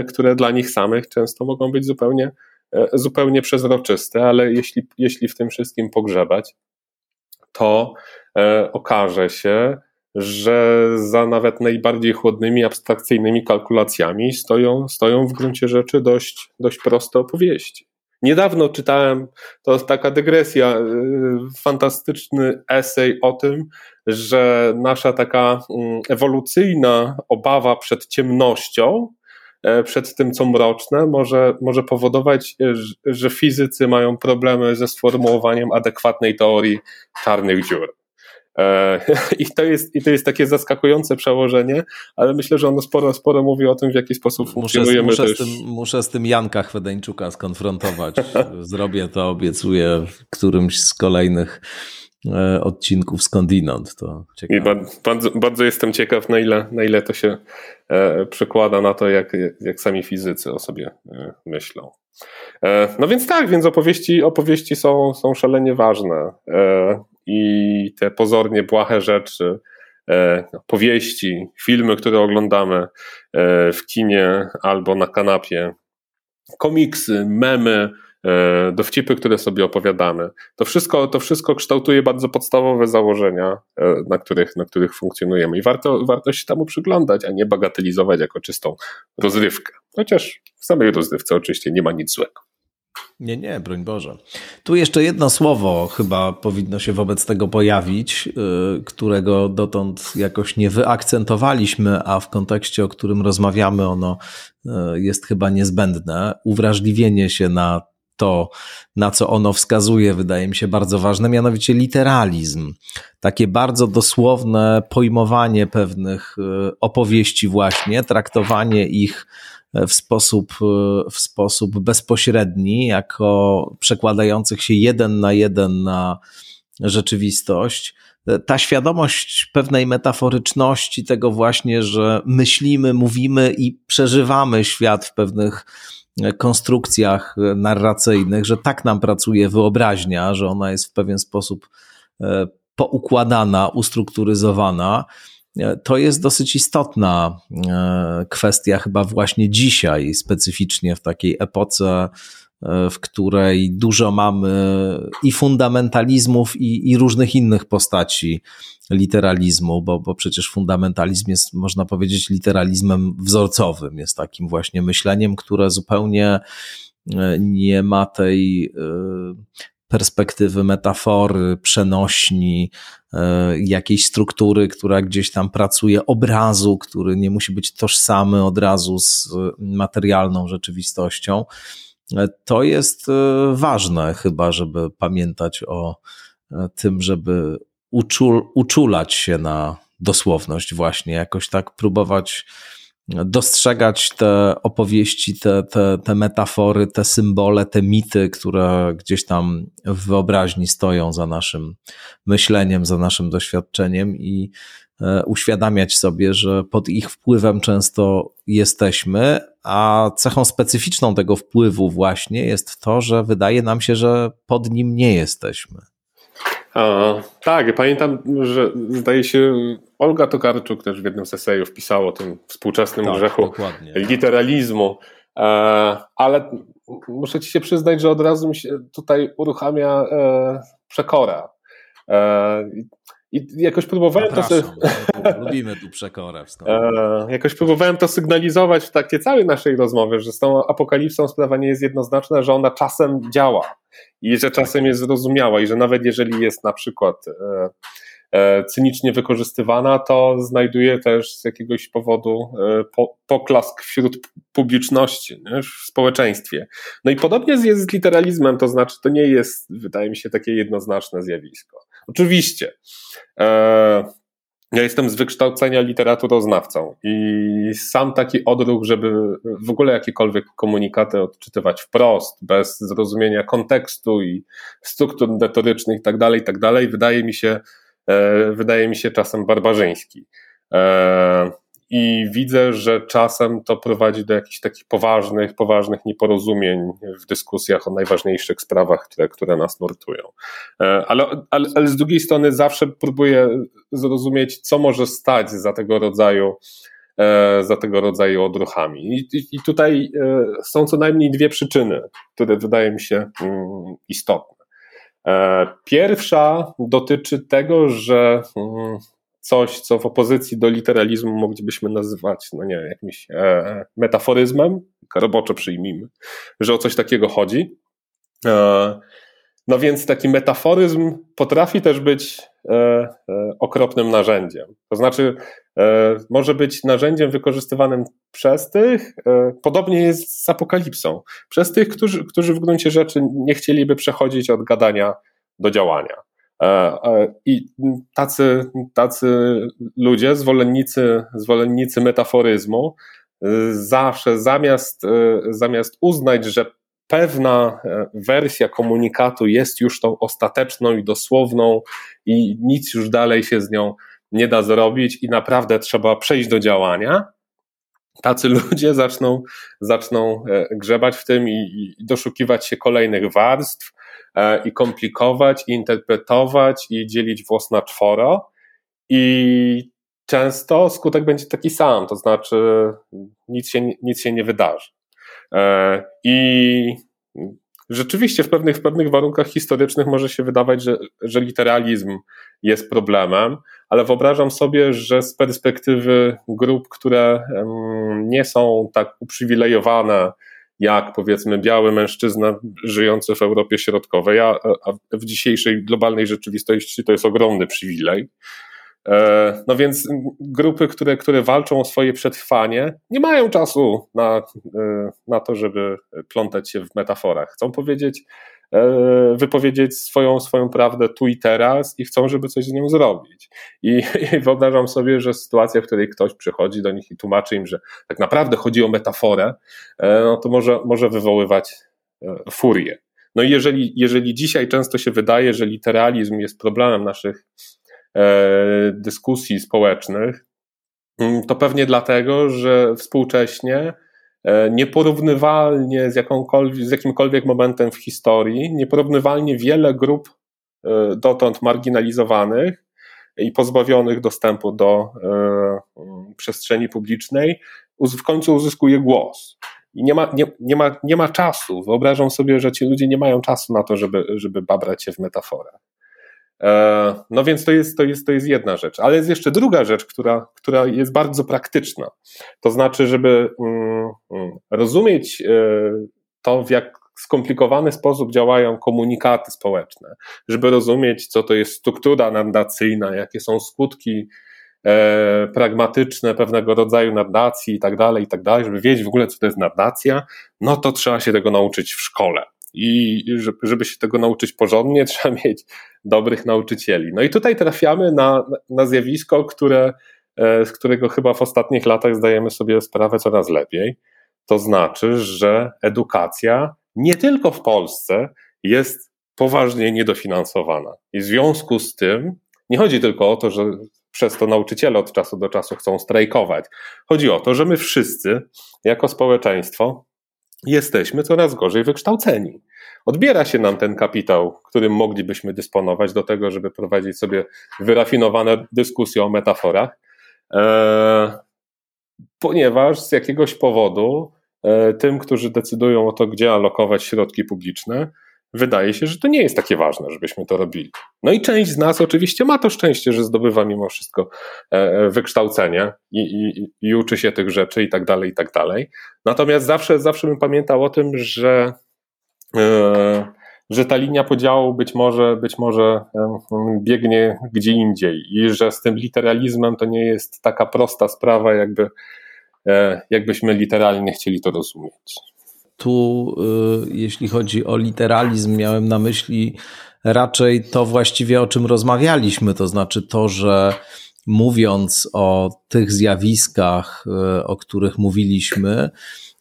które dla nich samych często mogą być zupełnie, e, zupełnie przezroczyste, ale jeśli, jeśli w tym wszystkim pogrzebać, to e, okaże się, że za nawet najbardziej chłodnymi, abstrakcyjnymi kalkulacjami stoją, stoją w gruncie rzeczy dość, dość proste opowieści. Niedawno czytałem, to jest taka dygresja, fantastyczny esej o tym, że nasza taka mm, ewolucyjna obawa przed ciemnością E, przed tym, co mroczne, może, może powodować, e, że fizycy mają problemy ze sformułowaniem adekwatnej teorii czarnych dziur. E, I to, jest, I to jest takie zaskakujące przełożenie, ale myślę, że ono sporo, sporo mówi o tym, w jaki sposób funkcjonujemy. Muszę, muszę, z, tym, muszę z tym Janka Chwedeńczuka skonfrontować. Zrobię to, obiecuję w którymś z kolejnych E, odcinków skądinąd. To ciekawe. I bardzo, bardzo jestem ciekaw, na ile, na ile to się e, przekłada na to, jak, jak sami fizycy o sobie e, myślą. No więc tak, więc opowieści, opowieści są, są szalenie ważne i te pozornie błahe rzeczy, no, powieści, filmy, które oglądamy w kinie albo na kanapie, komiksy, memy, E, dowcipy, które sobie opowiadamy. To wszystko, to wszystko kształtuje bardzo podstawowe założenia, e, na których, na których funkcjonujemy i warto, warto się temu przyglądać, a nie bagatelizować jako czystą rozrywkę. Chociaż w samej rozrywce oczywiście nie ma nic złego. Nie, nie, broń Boże. Tu jeszcze jedno słowo chyba powinno się wobec tego pojawić, e, którego dotąd jakoś nie wyakcentowaliśmy, a w kontekście, o którym rozmawiamy, ono jest chyba niezbędne. Uwrażliwienie się na to, na co ono wskazuje, wydaje mi się bardzo ważne, mianowicie literalizm. Takie bardzo dosłowne pojmowanie pewnych e, opowieści, właśnie, traktowanie ich w sposób, e, w sposób bezpośredni, jako przekładających się jeden na jeden na rzeczywistość. Ta świadomość pewnej metaforyczności, tego właśnie, że myślimy, mówimy i przeżywamy świat w pewnych konstrukcjach narracyjnych, że tak nam pracuje wyobraźnia, że ona jest w pewien sposób e, poukładana, ustrukturyzowana. to jest dosyć istotna kwestia, chyba właśnie dzisiaj, specyficznie w takiej epoce E, w której dużo mamy i fundamentalizmów, i, i różnych innych postaci literalizmu, bo, bo przecież fundamentalizm jest, można powiedzieć, literalizmem wzorcowym, jest takim właśnie myśleniem, które zupełnie e, nie ma tej e, perspektywy metafory, przenośni, jakiejś struktury, która gdzieś tam pracuje, obrazu, który nie musi być tożsamy od razu z materialną rzeczywistością. To jest e, ważne chyba, żeby pamiętać o e, tym, żeby uczul, uczulać się na dosłowność właśnie, jakoś tak próbować dostrzegać te opowieści, te, te, te metafory, te symbole, te mity, które gdzieś tam w wyobraźni stoją za naszym myśleniem, za naszym doświadczeniem i e, uświadamiać sobie, że pod ich wpływem często jesteśmy, a cechą specyficzną tego wpływu właśnie jest to, że wydaje nam się, że pod nim nie jesteśmy. A, tak, pamiętam, że zdaje się Olga Tokarczuk też w jednym z esejów pisała o tym współczesnym tak, grzechu dokładnie. literalizmu, e, ale muszę ci się przyznać, że od razu mi się tutaj uruchamia e, przekora. E, i jakoś próbowałem to. Lubimy tu przekorę. E, jakoś próbowałem to sygnalizować w trakcie całej naszej rozmowy, że z tą apokalipsą sprawa nie jest jednoznaczna, że ona czasem działa i że czasem jest zrozumiała, i że nawet jeżeli jest na przykład e, e, cynicznie wykorzystywana, to znajduje też z jakiegoś powodu poklask wśród publiczności, nie, w społeczeństwie. No i podobnie jest z literalizmem, to znaczy to nie jest, wydaje mi się, takie jednoznaczne zjawisko. Oczywiście. E, ja jestem z wykształcenia literaturoznawcą i sam taki odruch, żeby w ogóle jakiekolwiek komunikaty odczytywać wprost, bez zrozumienia kontekstu i struktur retorycznych itd., tak itd., tak wydaje mi się, e, wydaje mi się czasem barbarzyński. I widzę, że czasem to prowadzi do jakichś takich poważnych, poważnych nieporozumień w dyskusjach o najważniejszych sprawach, które, które nas nurtują. E, ale, ale, ale z drugiej strony zawsze próbuję zrozumieć, co może stać za tego rodzaju e, za tego rodzaju odruchami. I, i, tutaj e, są co najmniej dwie przyczyny, które wydaje mi się mm, istotne. Pierwsza dotyczy tego, że mm, coś, co w opozycji do literalizmu moglibyśmy nazywać, no nie jakimś e, metaforyzmem, roboczo przyjmijmy, że o coś takiego chodzi. E, no więc taki metaforyzm potrafi też być e, e okropnym narzędziem. To znaczy, e, może być narzędziem wykorzystywanym przez tych, e, podobnie jest z apokalipsą, przez tych, którzy, którzy w gruncie rzeczy nie chcieliby przechodzić od gadania do działania. E, e, I tacy, tacy ludzie, zwolennicy, zwolennicy metaforyzmu, e, zawsze zamiast, zamiast uznać, że pewna wersja komunikatu jest już tą ostateczną i dosłowną i nic już dalej się z nią nie da zrobić i naprawdę trzeba przejść do działania, tacy ludzie zaczną, zaczną grzebać w tym i, i doszukiwać się kolejnych warstw, E, i komplikować, i interpretować, i dzielić włos na czworo. I często skutek będzie taki sam, to znaczy nic się, nic się nie wydarzy. E, I rzeczywiście w pewnych, w pewnych warunkach historycznych może się wydawać, że, że literalizm jest problemem, ale wyobrażam sobie, że z perspektywy grup, które nie są tak uprzywilejowane jak powiedzmy biały mężczyzna żyjący w Europie Środkowej, a, a w dzisiejszej globalnej rzeczywistości to jest ogromny przywilej. E, no więc grupy, które, które walczą o swoje przetrwanie, nie mają czasu na, e, na to, żeby plątać się w metaforach. Chcą powiedzieć, wypowiedzieć swoją, swoją prawdę tu i teraz i chcą, żeby coś z nią zrobić. I, I wyobrażam sobie, że sytuacja, w której ktoś przychodzi do nich i tłumaczy im, że tak naprawdę chodzi o metaforę, e, no to może, może wywoływać e, furię. No i jeżeli, jeżeli dzisiaj często się wydaje, że literalizm jest problemem naszych dyskusji społecznych, mm, to pewnie dlatego, że współcześnie E, nieporównywalnie z, jakąkolwiek, z jakimkolwiek momentem w historii, nieporównywalnie wiele grup e, dotąd marginalizowanych i pozbawionych dostępu do przestrzeni publicznej w końcu uzyskuje głos. I nie ma, nie, nie, ma, nie ma czasu. Wyobrażam sobie, że ci ludzie nie mają czasu na to, żeby, żeby babrać się w metaforach. E, no więc to jest, to, jest, to jest jedna rzecz. Ale jest jeszcze druga rzecz, która, która jest bardzo praktyczna. To znaczy, żeby mm, mm, rozumieć e, to, w jak skomplikowany sposób działają komunikaty społeczne, żeby rozumieć, co to jest struktura nadacyjna, jakie są skutki e, pragmatyczne pewnego rodzaju nadacji i tak dalej, i tak dalej, żeby wiedzieć w ogóle, co to jest nadacja, no to trzeba się tego nauczyć w szkole. I żeby się tego nauczyć porządnie, trzeba mieć dobrych nauczycieli. No i tutaj trafiamy na, na zjawisko, które, e, z którego chyba w ostatnich latach zdajemy sobie sprawę coraz lepiej. To znaczy, że edukacja nie tylko w Polsce jest poważnie niedofinansowana. I w związku z tym nie chodzi tylko o to, że przez to nauczyciele od czasu do czasu chcą strajkować. Chodzi o to, że my wszyscy, jako społeczeństwo, jesteśmy coraz gorzej wykształceni. Odbiera się nam ten kapitał, którym moglibyśmy dysponować do tego, żeby prowadzić sobie wyrafinowane dyskusje o metaforach, e, ponieważ z jakiegoś powodu e, tym, którzy decydują o to, gdzie alokować środki publiczne, wydaje się, że to nie jest takie ważne, żebyśmy to robili. No i część z nas oczywiście ma to szczęście, że zdobywa mimo wszystko e, wykształcenie i, i, i uczy się tych rzeczy i tak dalej, i tak dalej. Natomiast zawsze, zawsze bym pamiętał o tym, że e, że ta linia podziału być może, być może biegnie gdzie indziej i że z tym literalizmem to nie jest taka prosta sprawa, jakby, e, jakbyśmy literalnie chcieli to rozumieć tu, y, jeśli chodzi o literalizm, miałem na myśli raczej to właściwie, o czym rozmawialiśmy, to znaczy to, że mówiąc o tych zjawiskach, y, o których mówiliśmy,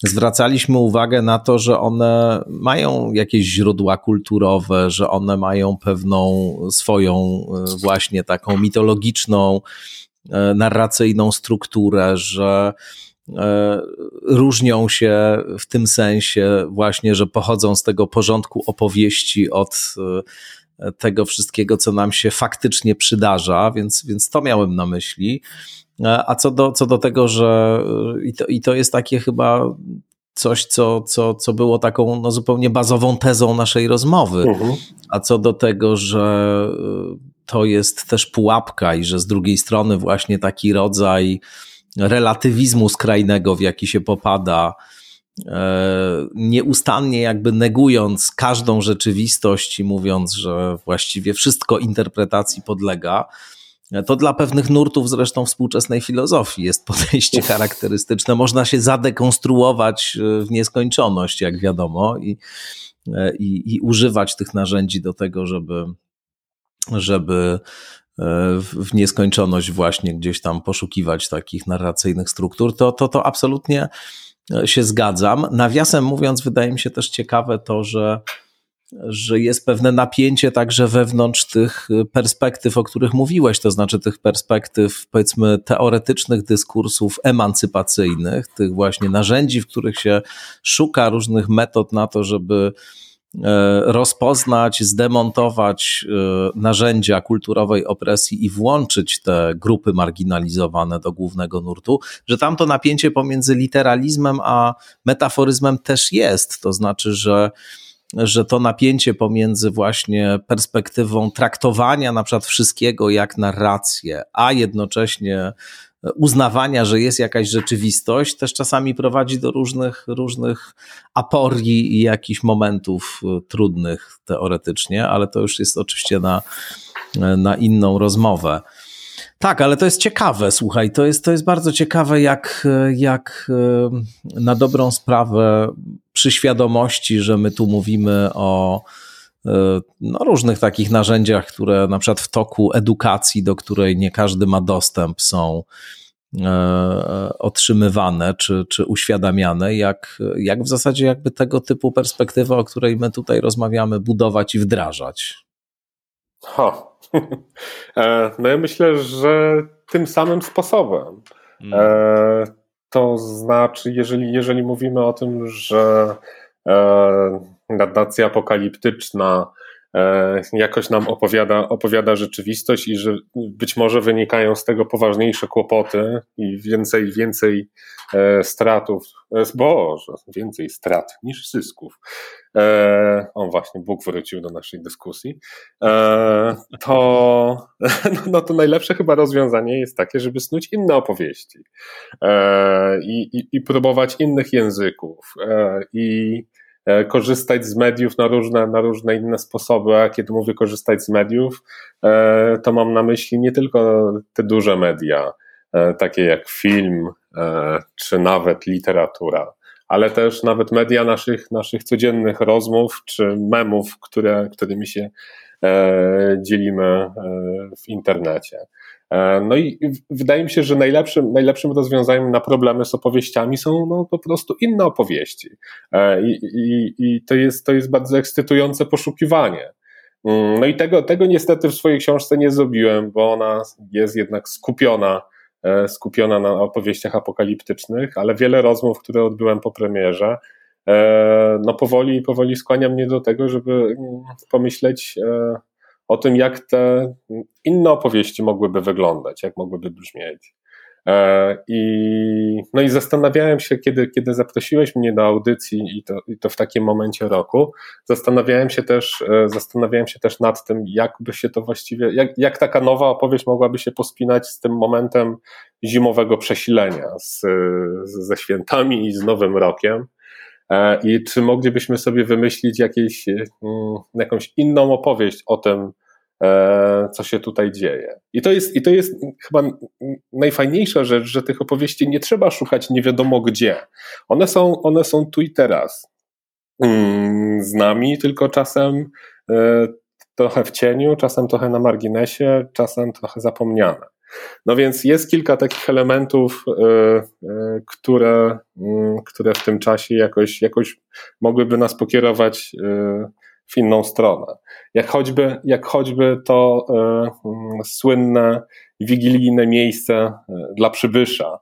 zwracaliśmy uwagę na to, że one mają jakieś źródła kulturowe, że one mają pewną swoją y, właśnie taką mitologiczną, narracyjną strukturę, że różnią się w tym sensie właśnie, że pochodzą z tego porządku opowieści od e, tego wszystkiego, co nam się faktycznie przydarza, więc, więc to miałem na myśli. E, a co do, co do tego, że i to, i to jest takie chyba coś, co, co, co było taką no, zupełnie bazową tezą naszej rozmowy. Uh-huh. A co do tego, że to jest też pułapka i że z drugiej strony właśnie taki rodzaj relatywizmu skrajnego, w jaki się popada, e, nieustannie jakby negując każdą rzeczywistość i mówiąc, że właściwie wszystko interpretacji podlega, to dla pewnych nurtów zresztą współczesnej filozofii jest podejście charakterystyczne. Można się zadekonstruować w nieskończoność, jak wiadomo, i, e, i, i używać tych narzędzi do tego, żeby, żeby w nieskończoność właśnie gdzieś tam poszukiwać takich narracyjnych struktur, to, to, to absolutnie e, się zgadzam. Nawiasem mówiąc, wydaje mi się też ciekawe to, że, że jest pewne napięcie także wewnątrz tych perspektyw, o których mówiłeś, to znaczy tych perspektyw, powiedzmy, teoretycznych dyskursów emancypacyjnych, tych właśnie narzędzi, w których się szuka różnych metod na to, żeby E, rozpoznać, zdemontować e, narzędzia kulturowej opresji i włączyć te grupy marginalizowane do głównego nurtu, że tam to napięcie pomiędzy literalizmem a metaforyzmem też jest. To znaczy, że że to napięcie pomiędzy właśnie perspektywą traktowania na przykład wszystkiego jak narrację, a jednocześnie uznawania, że jest jakaś rzeczywistość, też czasami prowadzi do różnych, różnych aporii i jakichś momentów e, trudnych teoretycznie, ale to już jest oczywiście na, na inną rozmowę. Tak, ale to jest ciekawe, słuchaj, to jest, to jest bardzo ciekawe, jak, jak e, na dobrą sprawę przy świadomości, że my tu mówimy o E, no, różnych takich narzędziach, które na przykład w toku edukacji, do której nie każdy ma dostęp, są e, otrzymywane czy, czy uświadamiane, jak, jak w zasadzie jakby tego typu perspektywę, o której my tutaj rozmawiamy, budować i wdrażać. Ha. E, no ja myślę, że tym samym sposobem. Hmm. To znaczy, jeżeli, jeżeli mówimy o tym, że narracja apokaliptyczna e, jakoś nam opowiada, opowiada rzeczywistość i że być może wynikają z tego poważniejsze kłopoty i więcej, więcej e, stratów, boże, więcej strat niż zysków. O właśnie, Bóg wrócił do naszej dyskusji. To, no to najlepsze chyba rozwiązanie jest takie, żeby snuć inne opowieści i, i, i próbować innych języków i E, korzystać z mediów na różne, na różne inne sposoby, a kiedy mówię korzystać z mediów, e, to mam na myśli nie tylko te duże media, e, takie jak film, czy nawet literatura, ale też nawet media naszych, naszych codziennych rozmów, czy memów, które, którymi się dzielimy w internecie. E, no i wydaje mi się, że najlepszym, najlepszym rozwiązaniem na problemy z opowieściami są no, po prostu inne opowieści. E, I, i, i to, jest, to jest bardzo ekscytujące poszukiwanie. Mm, no i tego, tego niestety w swojej książce nie zrobiłem, bo ona jest jednak skupiona, e, skupiona na opowieściach apokaliptycznych, ale wiele rozmów, które odbyłem po premierze, no powoli, powoli skłania mnie do tego, żeby mm, pomyśleć o tym, jak te inne opowieści mogłyby wyglądać, jak mogłyby brzmieć. E, I, no i zastanawiałem się, kiedy, kiedy zaprosiłeś mnie do audycji i to, i to w takim momencie roku, zastanawiałem się też, e, zastanawiałem się też nad tym, jak by się to właściwie, jak, jak taka nowa opowieść mogłaby się pospinać z tym momentem zimowego przesilenia, z, ze świętami i z Nowym Rokiem. E, I czy moglibyśmy sobie wymyślić jakieś, mm, jakąś inną opowieść o tym, e, co się tutaj dzieje. I to jest, i to jest chyba najfajniejsza rzecz, że tych opowieści nie trzeba szukać nie wiadomo gdzie. One są, one są tu i teraz mm, z nami, tylko czasem e, trochę w cieniu, czasem trochę na marginesie, czasem trochę zapomniane. No więc jest kilka takich elementów, e, e, które, mm, które w tym czasie jakoś, jakoś mogłyby nas pokierować w inną stronę. Jak choćby, jak choćby to mm, słynne wigilijne miejsce dla przybysza,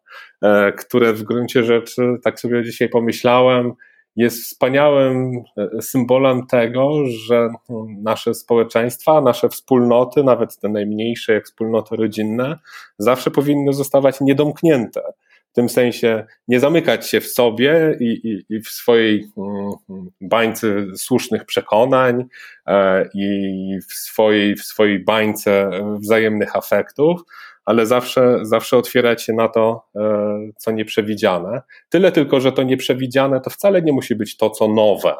które w gruncie rzeczy, tak sobie dzisiaj pomyślałem, jest wspaniałym e, symbolem tego, że nasze społeczeństwa, nasze wspólnoty, nawet te najmniejsze jak wspólnoty rodzinne, zawsze powinny zostawać niedomknięte. W tym sensie nie zamykać się w sobie i, i, i w swojej mm, bańce słusznych przekonań e, i w swojej, w swojej bańce wzajemnych afektów, ale zawsze, zawsze otwierać się na to, e, co nieprzewidziane. Tyle tylko, że to nieprzewidziane to wcale nie musi być to, co nowe.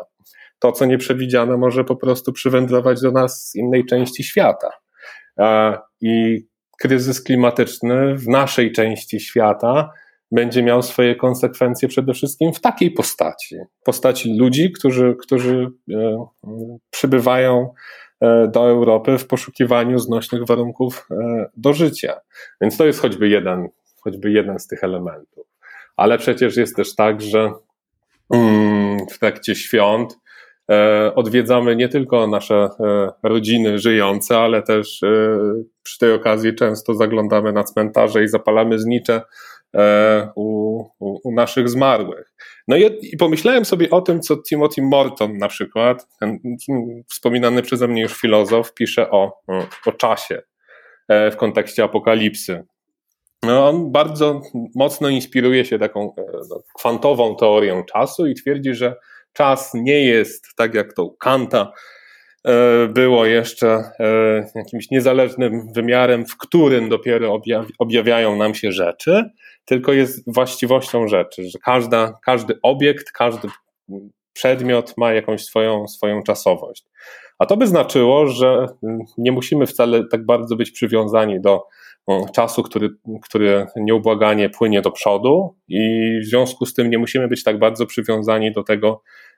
To, co nieprzewidziane, może po prostu przywędrować do nas z innej części świata. E, I kryzys klimatyczny w naszej części świata będzie miał swoje konsekwencje przede wszystkim w takiej postaci. Postaci ludzi, którzy, którzy e, przybywają E, do Europy w poszukiwaniu znośnych warunków e, do życia. Więc to jest choćby jeden, choćby jeden z tych elementów. Ale przecież jest też tak, że mm, w trakcie świąt odwiedzamy nie tylko nasze rodziny żyjące, ale też przy tej okazji często zaglądamy na cmentarze i zapalamy znicze u, u, u naszych zmarłych. No i, i, pomyślałem sobie o tym, co Timothy Morton na przykład, ten wspominany przeze mnie już filozof, pisze o, o czasie e, w kontekście apokalipsy. No, on bardzo mocno inspiruje się taką e, no, kwantową teorią czasu i twierdzi, że czas nie jest tak jak to Kanta e, było jeszcze jakimś niezależnym wymiarem, w którym dopiero objawiają nam się rzeczy, tylko jest właściwością rzeczy, że każda, każdy obiekt, każdy przedmiot ma jakąś swoją, swoją czasowość. A to by znaczyło, że nie musimy wcale tak bardzo być przywiązani do czasu, który, który nieubłaganie płynie do przodu, i w związku z tym nie musimy być tak bardzo przywiązani do tego, e,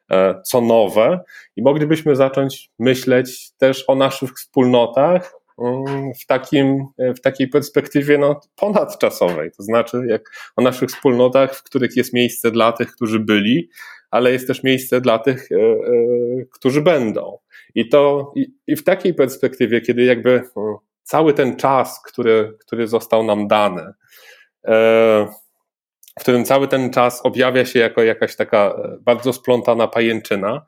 co nowe, i moglibyśmy zacząć myśleć też o naszych wspólnotach Mm, w, takim, w takiej perspektywie no, ponadczasowej, to znaczy jak o naszych wspólnotach, w których jest miejsce dla tych, którzy byli, ale jest też miejsce dla tych, e, e, którzy będą. I to i, i w takiej perspektywie, kiedy jakby no, cały ten czas, który, który został nam dany, e, w którym cały ten czas objawia się jako jakaś taka bardzo splątana pajęczyna,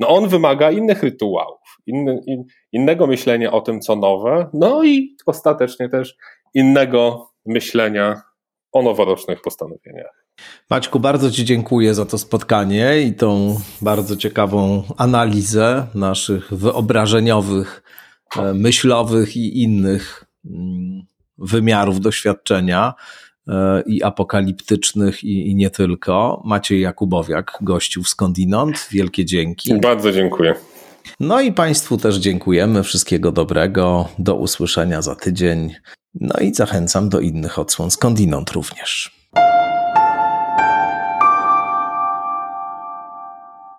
no on wymaga innych rytuałów, inny, in, innego myślenia o tym, co nowe, no i ostatecznie też innego myślenia o noworocznych postanowieniach. Maćku, bardzo Ci dziękuję za to spotkanie i tą bardzo ciekawą analizę naszych wyobrażeniowych, e, myślowych i innych mm, wymiarów doświadczenia e, i apokaliptycznych i, i nie tylko. Maciej Jakubowiak, gościł skądinąd. Wielkie dzięki. Bardzo dziękuję. No i Państwu też dziękujemy. Wszystkiego dobrego. Do usłyszenia za tydzień. No i zachęcam do innych odsłon skądinąd również.